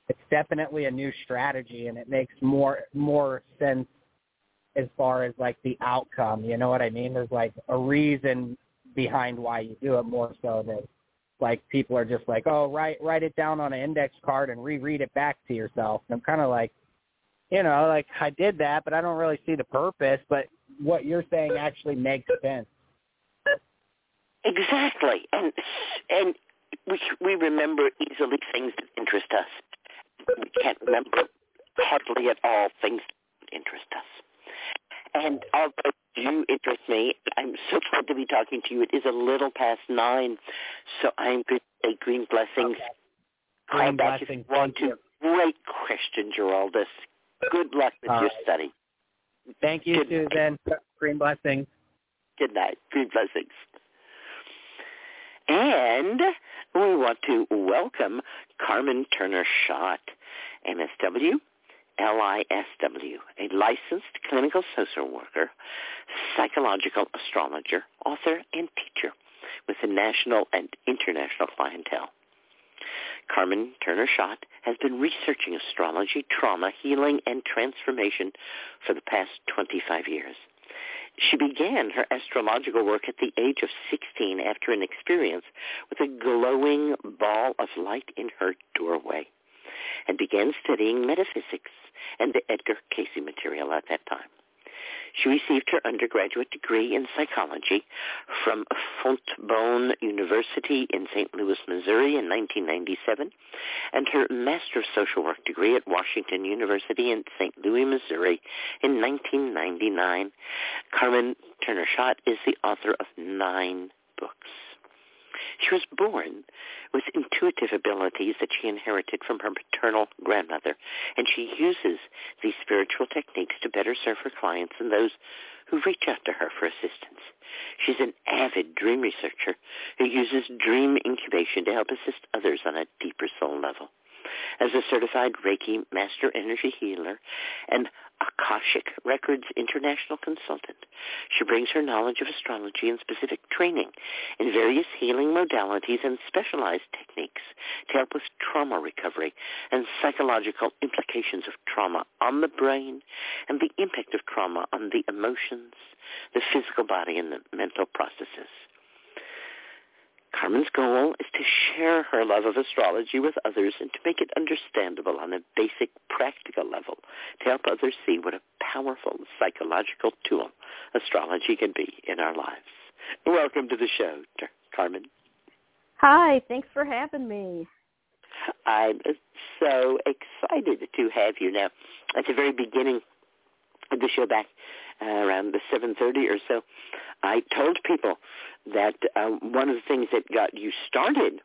it's definitely a new strategy, and it makes more more sense as far as like the outcome. You know what I mean? There's like a reason behind why you do it more so than like people are just like, oh, write write it down on an index card and reread it back to yourself. And I'm kind of like, you know, like I did that, but I don't really see the purpose. But what you're saying actually makes sense. Exactly, and and we we remember easily things that interest us. We can't remember hardly at all things that interest us. And although you interest me, I'm so glad to be talking to you. It is a little past nine, so I'm going to say green blessings. Okay. Green back blessings. you Thank to. Great question, Geraldus. Good luck with All your study. Thank you, Good Susun. Green blessings. Good night. Green blessings. And we want to welcome Carmen Turner Schott, MSW, LISW, a licensed clinical social worker, psychological astrologer, author, and teacher with a national and international clientele. Carmen Turner Schott has been researching astrology, trauma, healing, and transformation for the past 25 years. She began her astrological work at the age of 16 after an experience with a glowing ball of light in her doorway and began studying metaphysics and the Edgar Cayce material at that time. She received her undergraduate degree in psychology from Fontbonne University in St. Louis, Missouri in 1997 and her Master of Social Work degree at Washington University in St. Louis, Missouri in 1999. Carmen Turner Schott is the author of nine books. She was born with intuitive abilities that she inherited from her maternal grandmother, and she uses these spiritual techniques to better serve her clients and those who reach out to her for assistance. She's an avid dream researcher who uses dream incubation to help assist others on a deeper soul level. As a certified Reiki Master Energy Healer and Akashic Records International Consultant, she brings her knowledge of astrology and specific training in various healing modalities and specialized techniques to help with trauma recovery and psychological implications of trauma on the brain and the impact of trauma on the emotions, the physical body, and the mental processes. Carmen's goal is to share her love of astrology with others and to make it understandable on a basic practical level to help others see what a powerful psychological tool astrology can be in our lives. Welcome to the show, Carmen. Hi, thanks for having me. I'm so excited to have you now. At the very beginning of the show back uh, around the 7.30 or so, I told people that uh, one of the things that got you started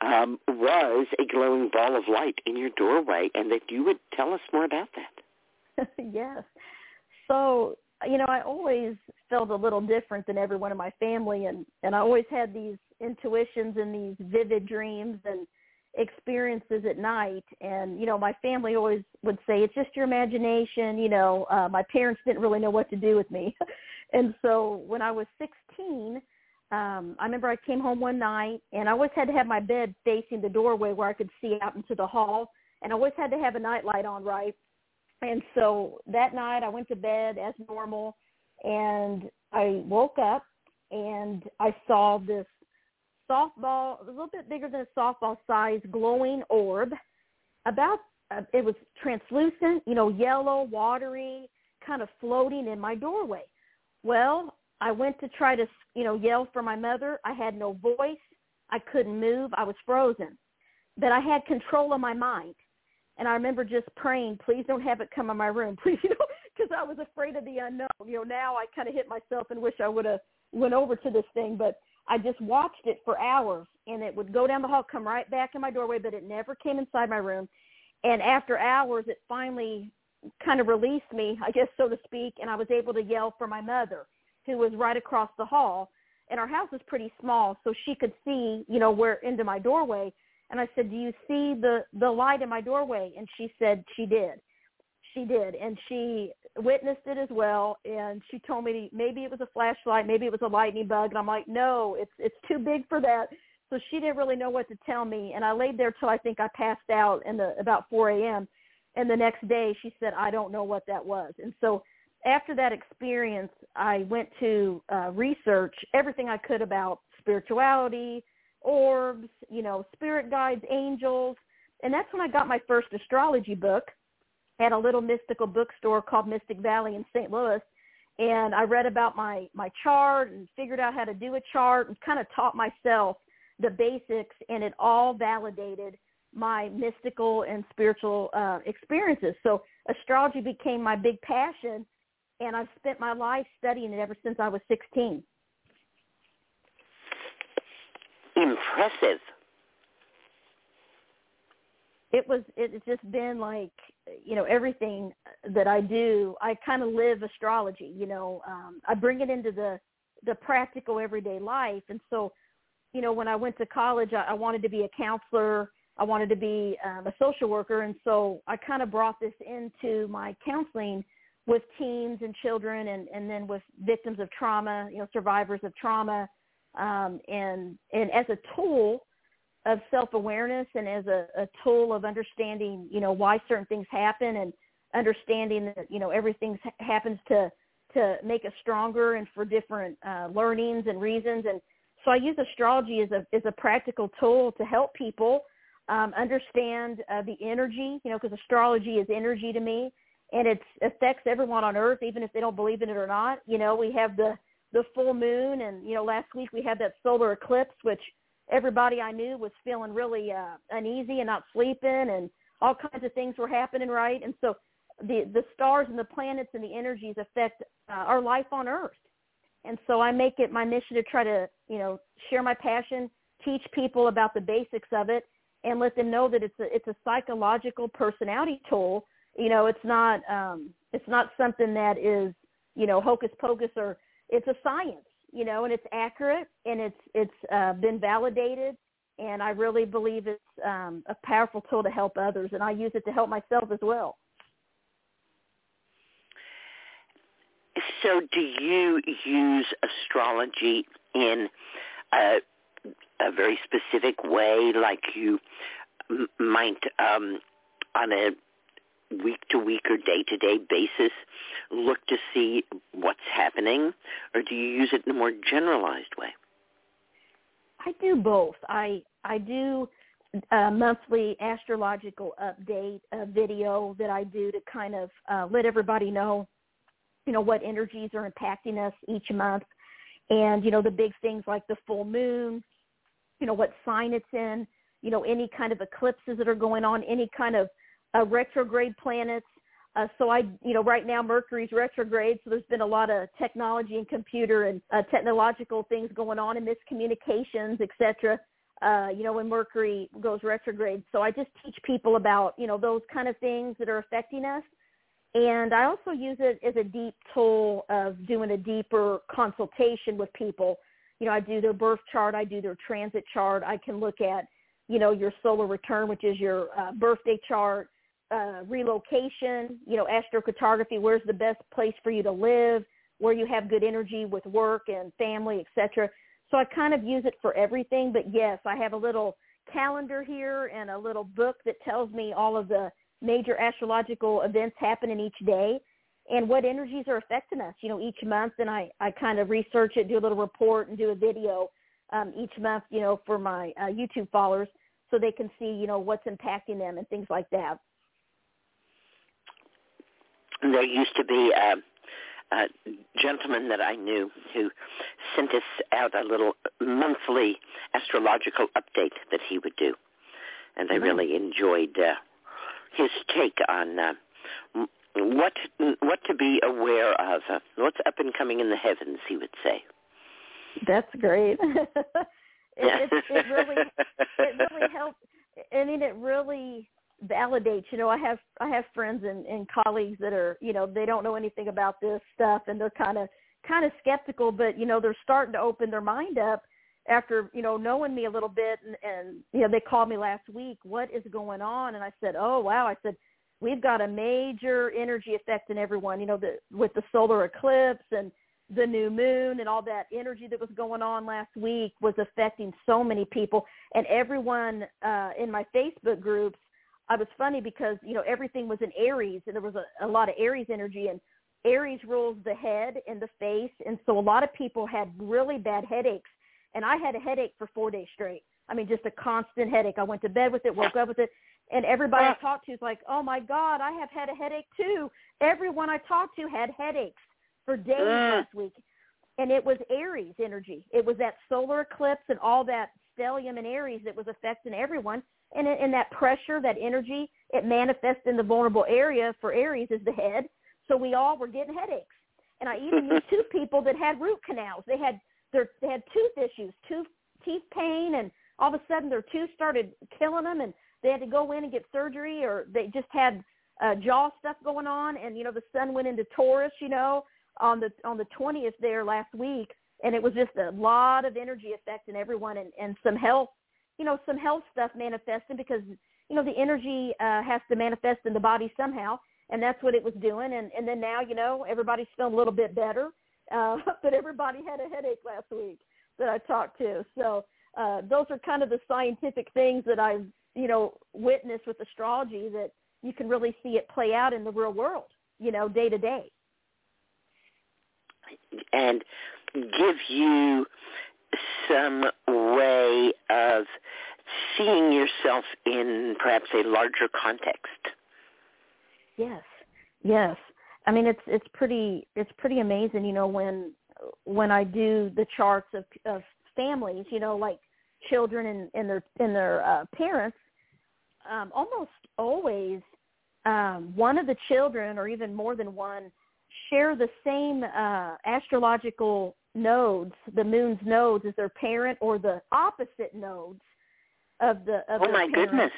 um, was a glowing ball of light in your doorway, and that you would tell us more about that. yes. So, you know, I always felt a little different than everyone in my family, and and I always had these intuitions and these vivid dreams and experiences at night and you know my family always would say it's just your imagination you know uh my parents didn't really know what to do with me and so when i was 16 um i remember i came home one night and i always had to have my bed facing the doorway where i could see out into the hall and i always had to have a night light on right and so that night i went to bed as normal and i woke up and i saw this softball, a little bit bigger than a softball size glowing orb. About uh, it was translucent, you know, yellow, watery, kind of floating in my doorway. Well, I went to try to, you know, yell for my mother. I had no voice. I couldn't move. I was frozen. But I had control of my mind. And I remember just praying, please don't have it come in my room, please, you know, because I was afraid of the unknown. You know, now I kind of hit myself and wish I would have went over to this thing, but I just watched it for hours and it would go down the hall, come right back in my doorway, but it never came inside my room. And after hours, it finally kind of released me, I guess, so to speak, and I was able to yell for my mother, who was right across the hall. And our house is pretty small, so she could see, you know, where into my doorway. And I said, "Do you see the the light in my doorway?" And she said she did. She did, and she witnessed it as well and she told me maybe it was a flashlight maybe it was a lightning bug and i'm like no it's it's too big for that so she didn't really know what to tell me and i laid there till i think i passed out in the about four am and the next day she said i don't know what that was and so after that experience i went to uh research everything i could about spirituality orbs you know spirit guides angels and that's when i got my first astrology book at a little mystical bookstore called Mystic Valley in St. Louis. And I read about my, my chart and figured out how to do a chart and kind of taught myself the basics and it all validated my mystical and spiritual uh, experiences. So astrology became my big passion and I've spent my life studying it ever since I was 16. Impressive it was it's just been like you know everything that I do I kind of live astrology you know um I bring it into the the practical everyday life and so you know when I went to college I, I wanted to be a counselor I wanted to be um, a social worker and so I kind of brought this into my counseling with teens and children and and then with victims of trauma you know survivors of trauma um and and as a tool of self-awareness and as a, a tool of understanding, you know, why certain things happen and understanding that, you know, everything happens to, to make us stronger and for different uh, learnings and reasons. And so I use astrology as a, as a practical tool to help people um, understand uh, the energy, you know, because astrology is energy to me and it affects everyone on earth, even if they don't believe in it or not. You know, we have the, the full moon and, you know, last week we had that solar eclipse, which – everybody I knew was feeling really uh, uneasy and not sleeping, and all kinds of things were happening, right? And so the the stars and the planets and the energies affect uh, our life on Earth. And so I make it my mission to try to, you know, share my passion, teach people about the basics of it, and let them know that it's a it's a psychological personality tool. You know, it's not um, it's not something that is you know hocus pocus or it's a science. You know, and it's accurate and it's it's uh, been validated. And I really believe it's um, a powerful tool to help others, and I use it to help myself as well. So, do you use astrology in a, a very specific way, like you m- might um, on a week to week or day to day basis look to see what's happening, or do you use it in a more generalized way? I do both. I I do a monthly astrological update a video that I do to kind of uh, let everybody know, you know, what energies are impacting us each month, and you know the big things like the full moon, you know what sign it's in, you know any kind of eclipses that are going on, any kind of uh, retrograde planets. Uh, so I, you know, right now Mercury's retrograde, so there's been a lot of technology and computer and uh, technological things going on and miscommunications, et cetera. Uh, you know, when Mercury goes retrograde. So I just teach people about, you know, those kind of things that are affecting us. And I also use it as a deep tool of doing a deeper consultation with people. You know, I do their birth chart, I do their transit chart. I can look at, you know, your solar return, which is your uh, birthday chart, uh, relocation, you know, astrocartography, where's the best place for you to live, where you have good energy with work and family, etc. So I kind of use it for everything. But yes, I have a little calendar here and a little book that tells me all of the major astrological events happening each day and what energies are affecting us, you know, each month. And I, I kind of research it, do a little report and do a video um, each month, you know, for my uh, YouTube followers so they can see, you know, what's impacting them and things like that. There used to be a, a gentleman that I knew who sent us out a little monthly astrological update that he would do, and I really enjoyed uh, his take on uh, what what to be aware of, what's up and coming in the heavens. He would say. That's great. it, it, it really it really helps. I mean, it really validates. You know, I have I have friends and, and colleagues that are you know they don't know anything about this stuff and they're kind of kind of skeptical, but you know they're starting to open their mind up after you know knowing me a little bit and, and you know they called me last week. What is going on? And I said, oh wow. I said we've got a major energy effect in everyone. You know, the with the solar eclipse and the new moon and all that energy that was going on last week was affecting so many people and everyone uh in my Facebook groups I was funny because you know everything was in Aries and there was a, a lot of Aries energy and Aries rules the head and the face and so a lot of people had really bad headaches and I had a headache for 4 days straight. I mean just a constant headache. I went to bed with it, woke up with it and everybody I uh, talked to is like, "Oh my god, I have had a headache too." Everyone I talked to had headaches for days uh. last week. And it was Aries energy. It was that solar eclipse and all that stellium and Aries that was affecting everyone and in that pressure, that energy, it manifests in the vulnerable area for Aries is the head. So we all were getting headaches. And I even knew two people that had root canals. They had their they had tooth issues, tooth teeth pain, and all of a sudden their tooth started killing them, and they had to go in and get surgery, or they just had uh, jaw stuff going on. And you know the sun went into Taurus, you know, on the on the twentieth there last week, and it was just a lot of energy affecting everyone, and and some health you know, some health stuff manifesting because, you know, the energy uh, has to manifest in the body somehow. And that's what it was doing. And, and then now, you know, everybody's feeling a little bit better. Uh, but everybody had a headache last week that I talked to. So uh, those are kind of the scientific things that I've, you know, witnessed with astrology that you can really see it play out in the real world, you know, day to day. And give you some way of seeing yourself in perhaps a larger context. Yes. Yes. I mean it's it's pretty it's pretty amazing, you know, when when I do the charts of of families, you know, like children and, and their and their uh, parents, um, almost always um, one of the children or even more than one share the same uh, astrological nodes, the moon's nodes, is their parent or the opposite nodes of the of Oh my parent. goodness.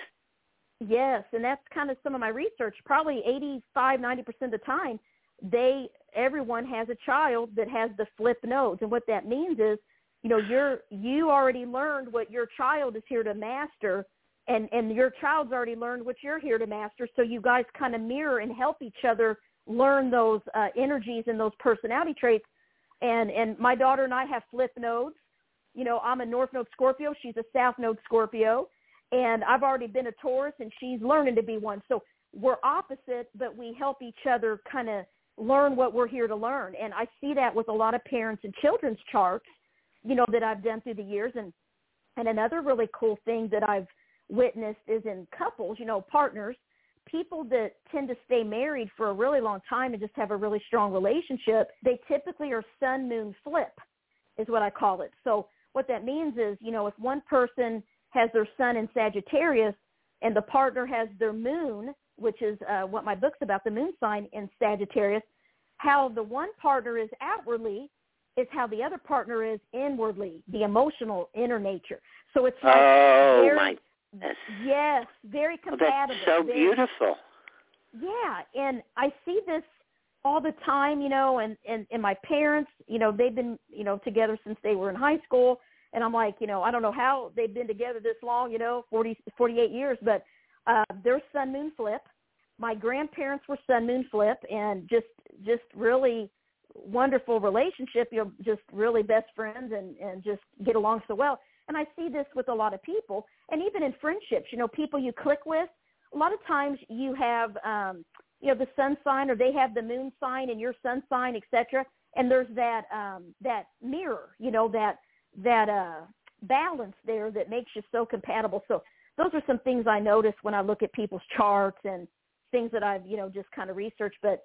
Yes, and that's kind of some of my research. Probably 85, 90% of the time, they everyone has a child that has the flip nodes, and what that means is, you know, you're you already learned what your child is here to master, and and your child's already learned what you're here to master. So you guys kind of mirror and help each other learn those uh, energies and those personality traits. And and my daughter and I have flip nodes. You know, I'm a North Node Scorpio. She's a South Node Scorpio and I've already been a Taurus, and she's learning to be one. So we're opposite, but we help each other kind of learn what we're here to learn. And I see that with a lot of parents and children's charts, you know, that I've done through the years. And and another really cool thing that I've witnessed is in couples, you know, partners, people that tend to stay married for a really long time and just have a really strong relationship. They typically are sun moon flip, is what I call it. So what that means is, you know, if one person has their sun in Sagittarius and the partner has their moon, which is uh, what my book's about, the moon sign in Sagittarius, how the one partner is outwardly is how the other partner is inwardly, the emotional inner nature. So it's like oh very, my goodness. yes, very compatible. that's so very- beautiful. yeah, and I see this all the time, you know, and and and my parents, you know, they've been, you know, together since they were in high school, and I'm like, you know, I don't know how they've been together this long, you know, forty forty eight years, but uh they're sun moon flip. My grandparents were sun moon flip and just just really wonderful relationship, you know, just really best friends and and just get along so well. And I see this with a lot of people and even in friendships, you know, people you click with, a lot of times you have um you know the sun sign or they have the moon sign and your sun sign etc and there's that um that mirror you know that that uh balance there that makes you so compatible so those are some things i notice when i look at people's charts and things that i've you know just kind of researched but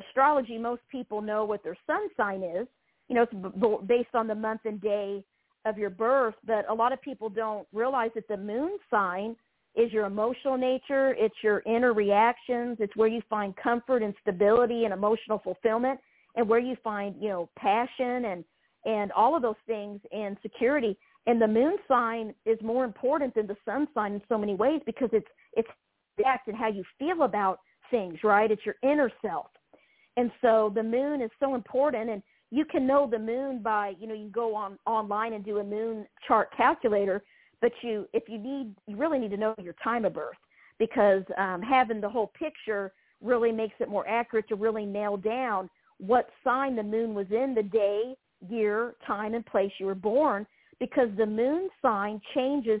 astrology most people know what their sun sign is you know it's b- based on the month and day of your birth but a lot of people don't realize that the moon sign is your emotional nature, it's your inner reactions, it's where you find comfort and stability and emotional fulfillment and where you find, you know, passion and and all of those things and security. And the moon sign is more important than the sun sign in so many ways because it's it's react and how you feel about things, right? It's your inner self. And so the moon is so important and you can know the moon by, you know, you go on online and do a moon chart calculator but you if you need you really need to know your time of birth because um, having the whole picture really makes it more accurate to really nail down what sign the moon was in the day year time and place you were born because the moon sign changes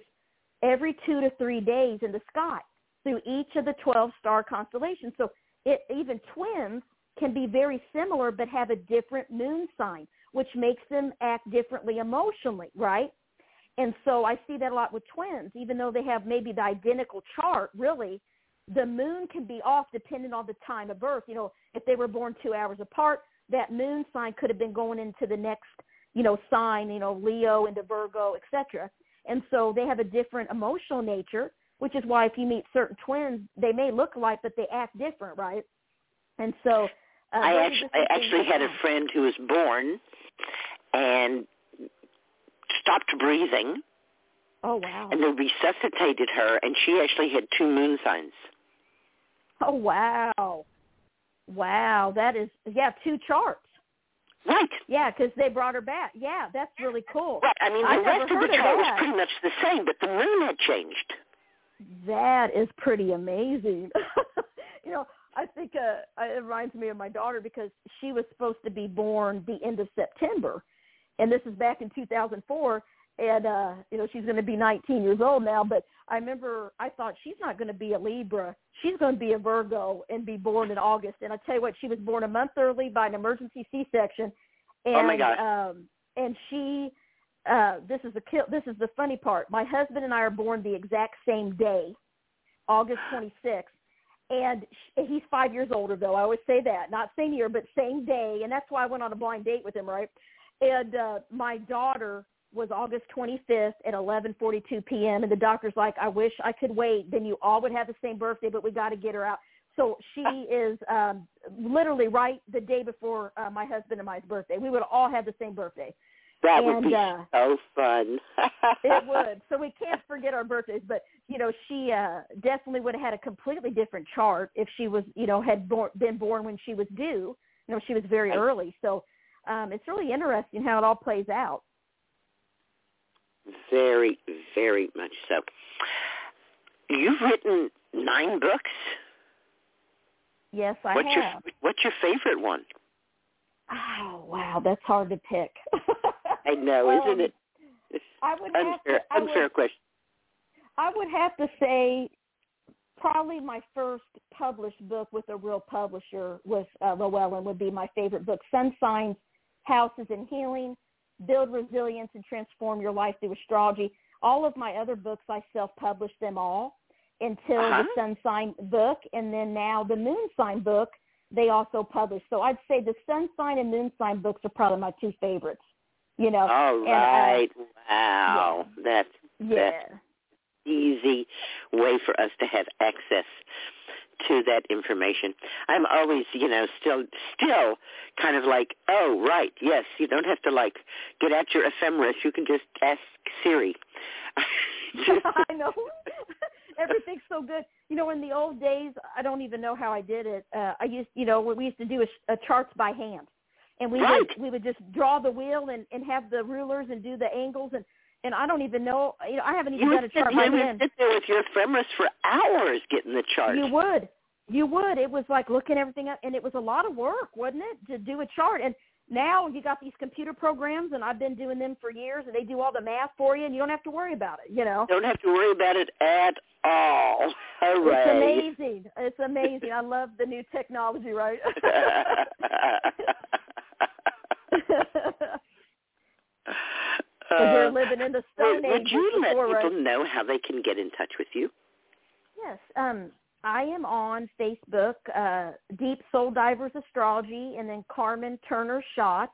every two to three days in the sky through each of the 12 star constellations. So it even twins can be very similar but have a different moon sign which makes them act differently emotionally right and so I see that a lot with twins, even though they have maybe the identical chart, really, the moon can be off depending on the time of birth. You know, if they were born two hours apart, that moon sign could have been going into the next, you know, sign, you know, Leo into Virgo, etc. And so they have a different emotional nature, which is why if you meet certain twins, they may look alike, but they act different, right? And so uh, I actually, I actually had a friend who was born and stopped breathing, Oh wow! and they resuscitated her, and she actually had two moon signs. Oh wow! Wow, that is yeah, two charts. Right. Yeah, because they brought her back. Yeah, that's really cool. Right. I mean, the rest of the chart was pretty much the same, but the moon had changed. That is pretty amazing. you know, I think uh, it reminds me of my daughter because she was supposed to be born the end of September, and this is back in 2004. And uh, you know, she's going to be 19 years old now. But I remember I thought she's not going to be a Libra. She's going to be a Virgo and be born in August. And I tell you what, she was born a month early by an emergency C-section. And, Oh, my God. Um, and she uh this is the kill this is the funny part my husband and i are born the exact same day august 26th and sh- he's five years older though. I always say that. Not same year but same day. And that's why i went on a blind date with him right? And uh my daughter was august 25th at 11:42 p.m. and the doctor's like i wish i could wait. Then you all would have the same birthday but we got to get her out. So she is um literally right the day before uh, my husband and my birthday. We would all have the same birthday. That and, would be uh, so fun. it would. So we can't forget our birthdays. But you know, she uh, definitely would have had a completely different chart if she was, you know, had born, been born when she was due. You know, she was very early. So um, it's really interesting how it all plays out. Very, very much so. You've written nine books. Yes, I what's have. your What's your favorite one? Oh wow, that's hard to pick. I know, Um, isn't it? I would have Unfair, to. I would, question. I would have to say probably my first published book with a real publisher with uh, Llewellyn would be my favorite book, Sun Signs, Houses and Healing, Build Resilience and Transform Your Life Through Astrology. All of my other books, I self-published them all until Uh-huh. the Sun Sign book, and then now the Moon Sign book, they also published. So I'd say the Sun Sign and Moon Sign books are probably my two favorites. You know, All and, uh, right. wow. That's yeah. easy way for us to have access to that information. I'm always, you know, still still kind of like, oh, right, yes, you don't have to like get out your ephemeris. You can just ask Siri. I know. Everything's so good. You know, in the old days, I don't even know how I did it. Uh, I used, you know, what we used to do a, a charts by hand, and we Right. would we would just draw the wheel and and have the rulers and do the angles and and I don't even know. You know, I haven't even you done a sit, chart you by would sit there with your ephemeris for hours getting the chart. You would. You would. It was like looking everything up, and it was a lot of work, wasn't it, to do a chart? And now you got these computer programs, and I've been doing them for years, and they do all the math for you, and you don't have to worry about it. You know, Don't have to worry about it at all. Hooray. it's amazing. It's amazing. I love the new technology, right? We're living in the Stone would you let people right? know how they can get in touch with you? Yes. Um, I am on Facebook, uh, Deep Soul Divers Astrology, and then Carmen Turner Schott.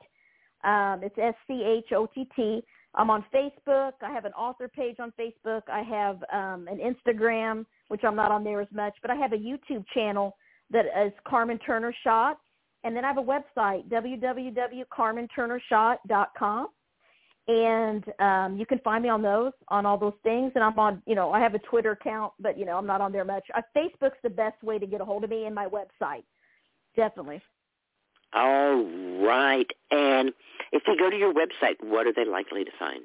Um, it's S C H O T T. I'm on Facebook. I have an author page on Facebook. I have um, an Instagram, which I'm not on there as much, but I have a YouTube channel that is Carmen Turner Schott. And then I have a website, www.carmenturnerschott.com. And um, you can find me on those, on all those things. And I'm on, you know, I have a Twitter account, but, you know, I'm not on there much. Uh, Facebook's the best way to get a hold of me and my website. Definitely. All right. And if they go to your website, what are they likely to find?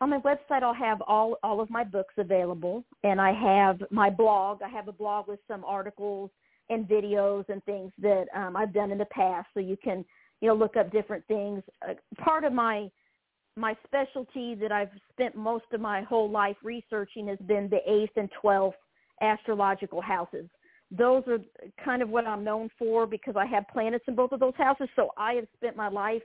On my website, I'll have all all of my books available, and I have my blog. I have a blog with some articles and videos and things that um, I've done in the past, so you can you know look up different things. Uh, part of my my specialty that I've spent most of my whole life researching has been the eighth and twelfth astrological houses. Those are kind of what I'm known for because I have planets in both of those houses. So I have spent my life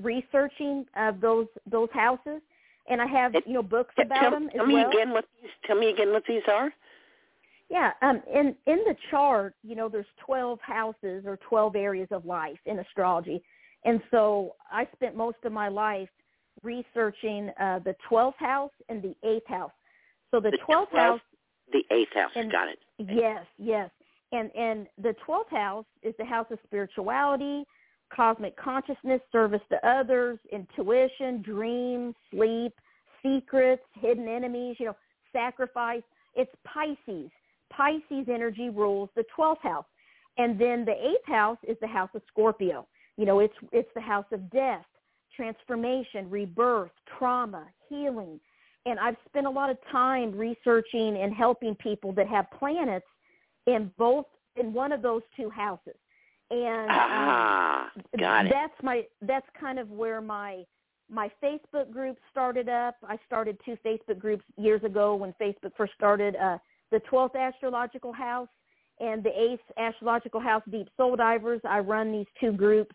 researching uh, those those houses, and I have you know books about tell, them as tell me well. again what these. Tell me again what these are. Yeah, um, in in the chart, you know, there's 12 houses or 12 areas of life in astrology, and so I spent most of my life researching uh, the 12th house and the 8th house. So the, The 12th 12th house, The eighth house. And- Got it. yes, yes, and and the 12th house is the house of spirituality, cosmic consciousness, service to others, intuition, dreams, sleep, secrets, hidden enemies, you know, sacrifice. It's Pisces. Pisces energy rules the 12th house. And then the 8th house is the house of Scorpio. You know, it's it's the house of death, transformation, rebirth, trauma, healing. And I've spent a lot of time researching and helping people that have planets in both in one of those two houses. And um, Ah, got it. that's my that's kind of where my my Facebook group started up. I started two Facebook groups years ago when Facebook first started. Uh, the 12th astrological house and the 8th astrological house, Deep Soul Divers. I run these two groups,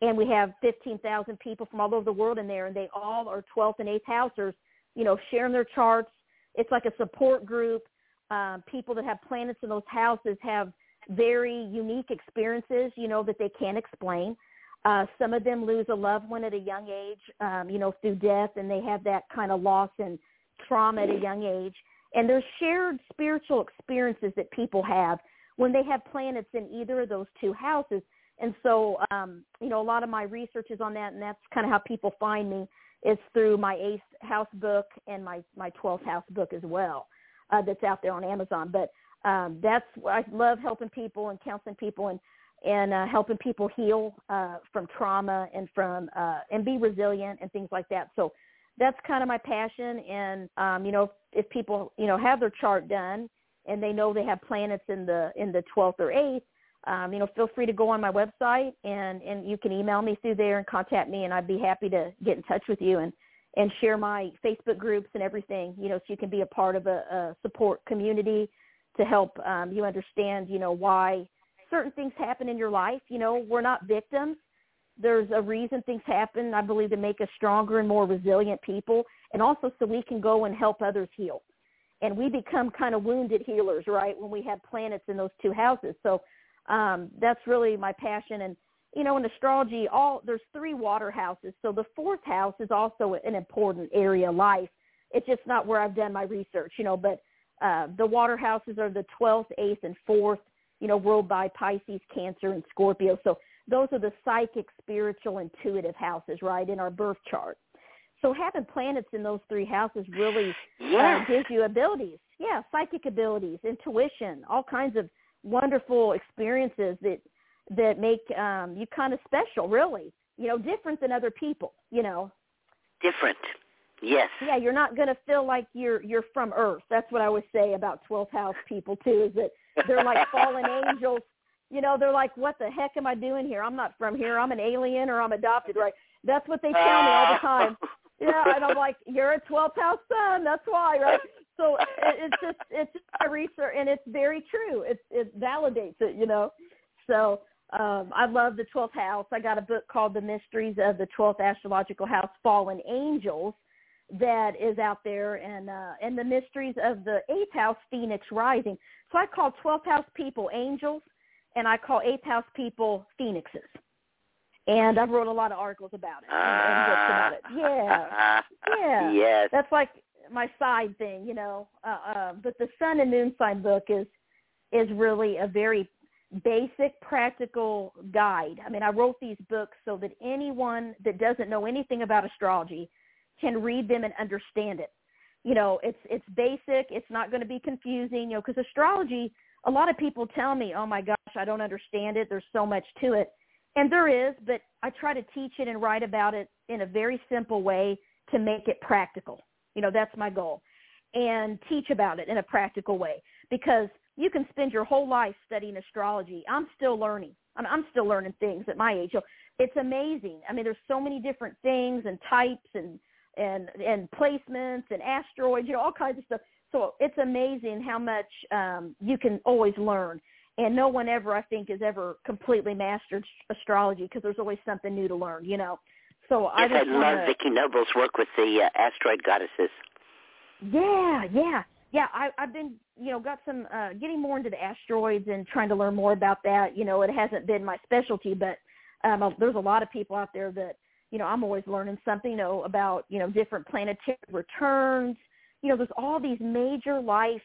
and we have 15,000 people from all over the world in there, and they all are 12th and 8th housers. You know, sharing their charts. It's like a support group. Um, people that have planets in those houses have very unique experiences, you know, that they can't explain. Uh, some of them lose a loved one at a young age, um, you know, through death, and they have that kind of loss and trauma at a young age. And there's shared spiritual experiences that people have when they have planets in either of those two houses. And so, um, you know, a lot of my research is on that, and that's kind of how people find me is through my eighth house book and my my twelfth house book as well. Uh, that's out there on Amazon. But um, that's I love helping people and counseling people and and uh, helping people heal uh, from trauma and from uh, and be resilient and things like that. So that's kind of my passion. And um, you know, if people you know have their chart done and they know they have planets in the in the 12th or 8th, um, you know, feel free to go on my website and and you can email me through there and contact me, and I'd be happy to get in touch with you and and share my Facebook groups and everything. You know, so you can be a part of a, a support community to help um, you understand, you know, why certain things happen in your life. You know, we're not victims. There's a reason things happen, I believe, to make us stronger and more resilient people, and also so we can go and help others heal. And we become kind of wounded healers, right, when we have planets in those two houses. So um, that's really my passion. And you know, in astrology, all there's three water houses. So the fourth house is also an important area of life. It's just not where I've done my research, you know, but uh, the water houses are the 12th, 8th, and 4th, you know, ruled by Pisces, Cancer, and Scorpio. So those are the psychic, spiritual, intuitive houses, right, in our birth chart. So having planets in those three houses really uh, gives you abilities. Yeah, psychic abilities, intuition, all kinds of wonderful experiences that that make um, you kind of special, really. You know, different than other people. You know, Different. Yes. yeah, you're not going to feel like you're you're from Earth. That's what I always say about 12th house people too. Is that they're like fallen angels. You know, they're like, what the heck am I doing here? I'm not from here. I'm an alien or I'm adopted, right? That's what they tell me all the time. Yeah, and I'm like, you're a 12th house sun. That's why, right? So it's just it's just my research, and it's very true. It it validates it, you know. So um, I love the 12th house. I got a book called The Mysteries of the 12th Astrological House, Fallen Angels, that is out there, and uh, and the mysteries of the eighth house, Phoenix Rising. So I call 12th house people angels, and I call eighth house people phoenixes. And I've wrote a lot of articles about it and, and books about it. Yeah, yeah. Yes. That's like my side thing, you know. Uh, uh, but the Sun and Moon sign book is is really a very basic, practical guide. I mean, I wrote these books so that anyone that doesn't know anything about astrology can read them and understand it. You know, it's it's basic. It's not going to be confusing. You know, because astrology, a lot of people tell me, "Oh my gosh, I don't understand it. There's so much to it," and there is. But I try to teach it and write about it in a very simple way to make it practical. You know, that's my goal, and teach about it in a practical way because you can spend your whole life studying astrology. I'm still learning. I'm, still learning things at my age. So it's amazing. I mean, there's so many different things and types and and and placements and asteroids, you know, all kinds of stuff. So it's amazing how much um, you can always learn. And no one ever, I think, has ever completely mastered astrology because there's always something new to learn, you know. So I Yes, I just love wanna, Vicki Noble's work with the uh, asteroid goddesses. Yeah, yeah, yeah. I, I've been, you know, got some uh, getting more into the asteroids and trying to learn more about that. You know, it hasn't been my specialty, but um, there's a lot of people out there that, you know, I'm always learning something, you know, about you know different planetary returns. You know, there's all these major life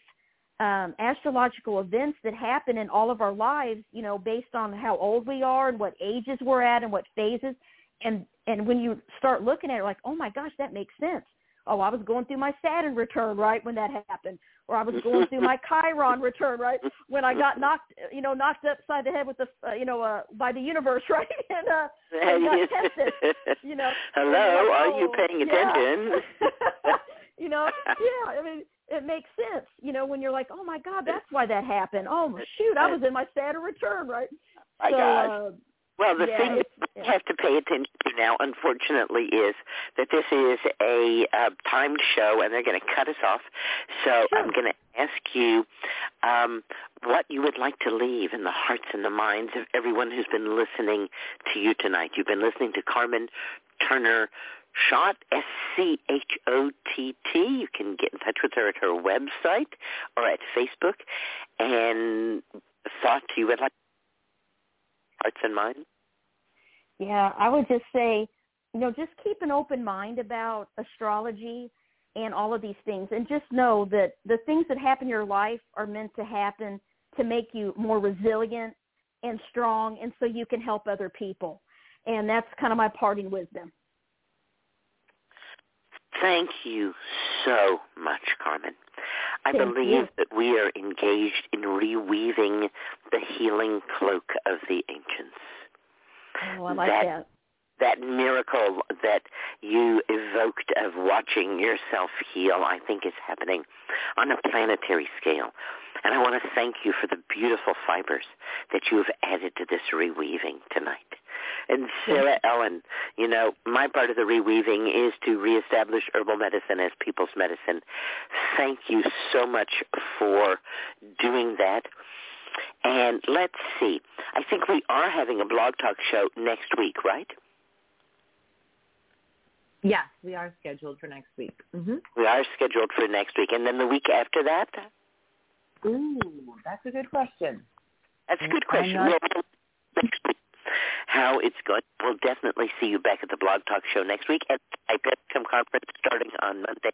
um, astrological events that happen in all of our lives. You know, based on how old we are and what ages we're at and what phases. And and when you start looking at it, like, oh my gosh, that makes sense oh, I was going through my Saturn return, right, when that happened, or I was going through my Chiron return, right, when I got knocked, you know, knocked upside the head with the, uh, you know, uh, by the universe, right, and uh, and got tested, you know. Hello, like, are you oh, paying yeah. You know, yeah, I mean, it makes sense, you know, when you're like, oh my God, that's why that happened. Oh shoot, I was in my Saturn return, right? My so, gosh. Uh, Well, the yeah, thing that you have to pay attention to now, unfortunately, is that this is a uh, timed show, and they're going to cut us off. So I'm going to ask you um, what you would like to leave in the hearts and the minds of everyone who's been listening to you tonight. You've been listening to Carmen Turner Schott, S-C-H-O-T-T. You can get in touch with her at her website or at Facebook. And thought you would like hearts and minds? Yeah, I would just say, you know, just keep an open mind about astrology and all of these things and just know that the things that happen in your life are meant to happen to make you more resilient and strong and so you can help other people. And that's kind of my parting wisdom. Thank you so much, Carmen. I Thank believe you. that we are engaged in reweaving the healing cloak of the ancients. Oh, I like That- that. That miracle that you evoked of watching yourself heal, I think is happening on a planetary scale. And I want to thank you for the beautiful fibers that you have added to this reweaving tonight. And Sarah Ellen, you know, my part of the reweaving is to reestablish herbal medicine as people's medicine. Thank you so much for doing that. And let's see. I think we are having a blog talk show next week, right? Yes, we are scheduled for next week. hmm We are scheduled for next week. And then the week after that? Ooh, that's a good question. That's a good question. not- next week how it's going. We'll definitely see you back at the Blog Talk Show next week at IPETCOM conference starting on Monday.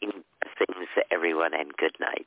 Things to everyone and good night.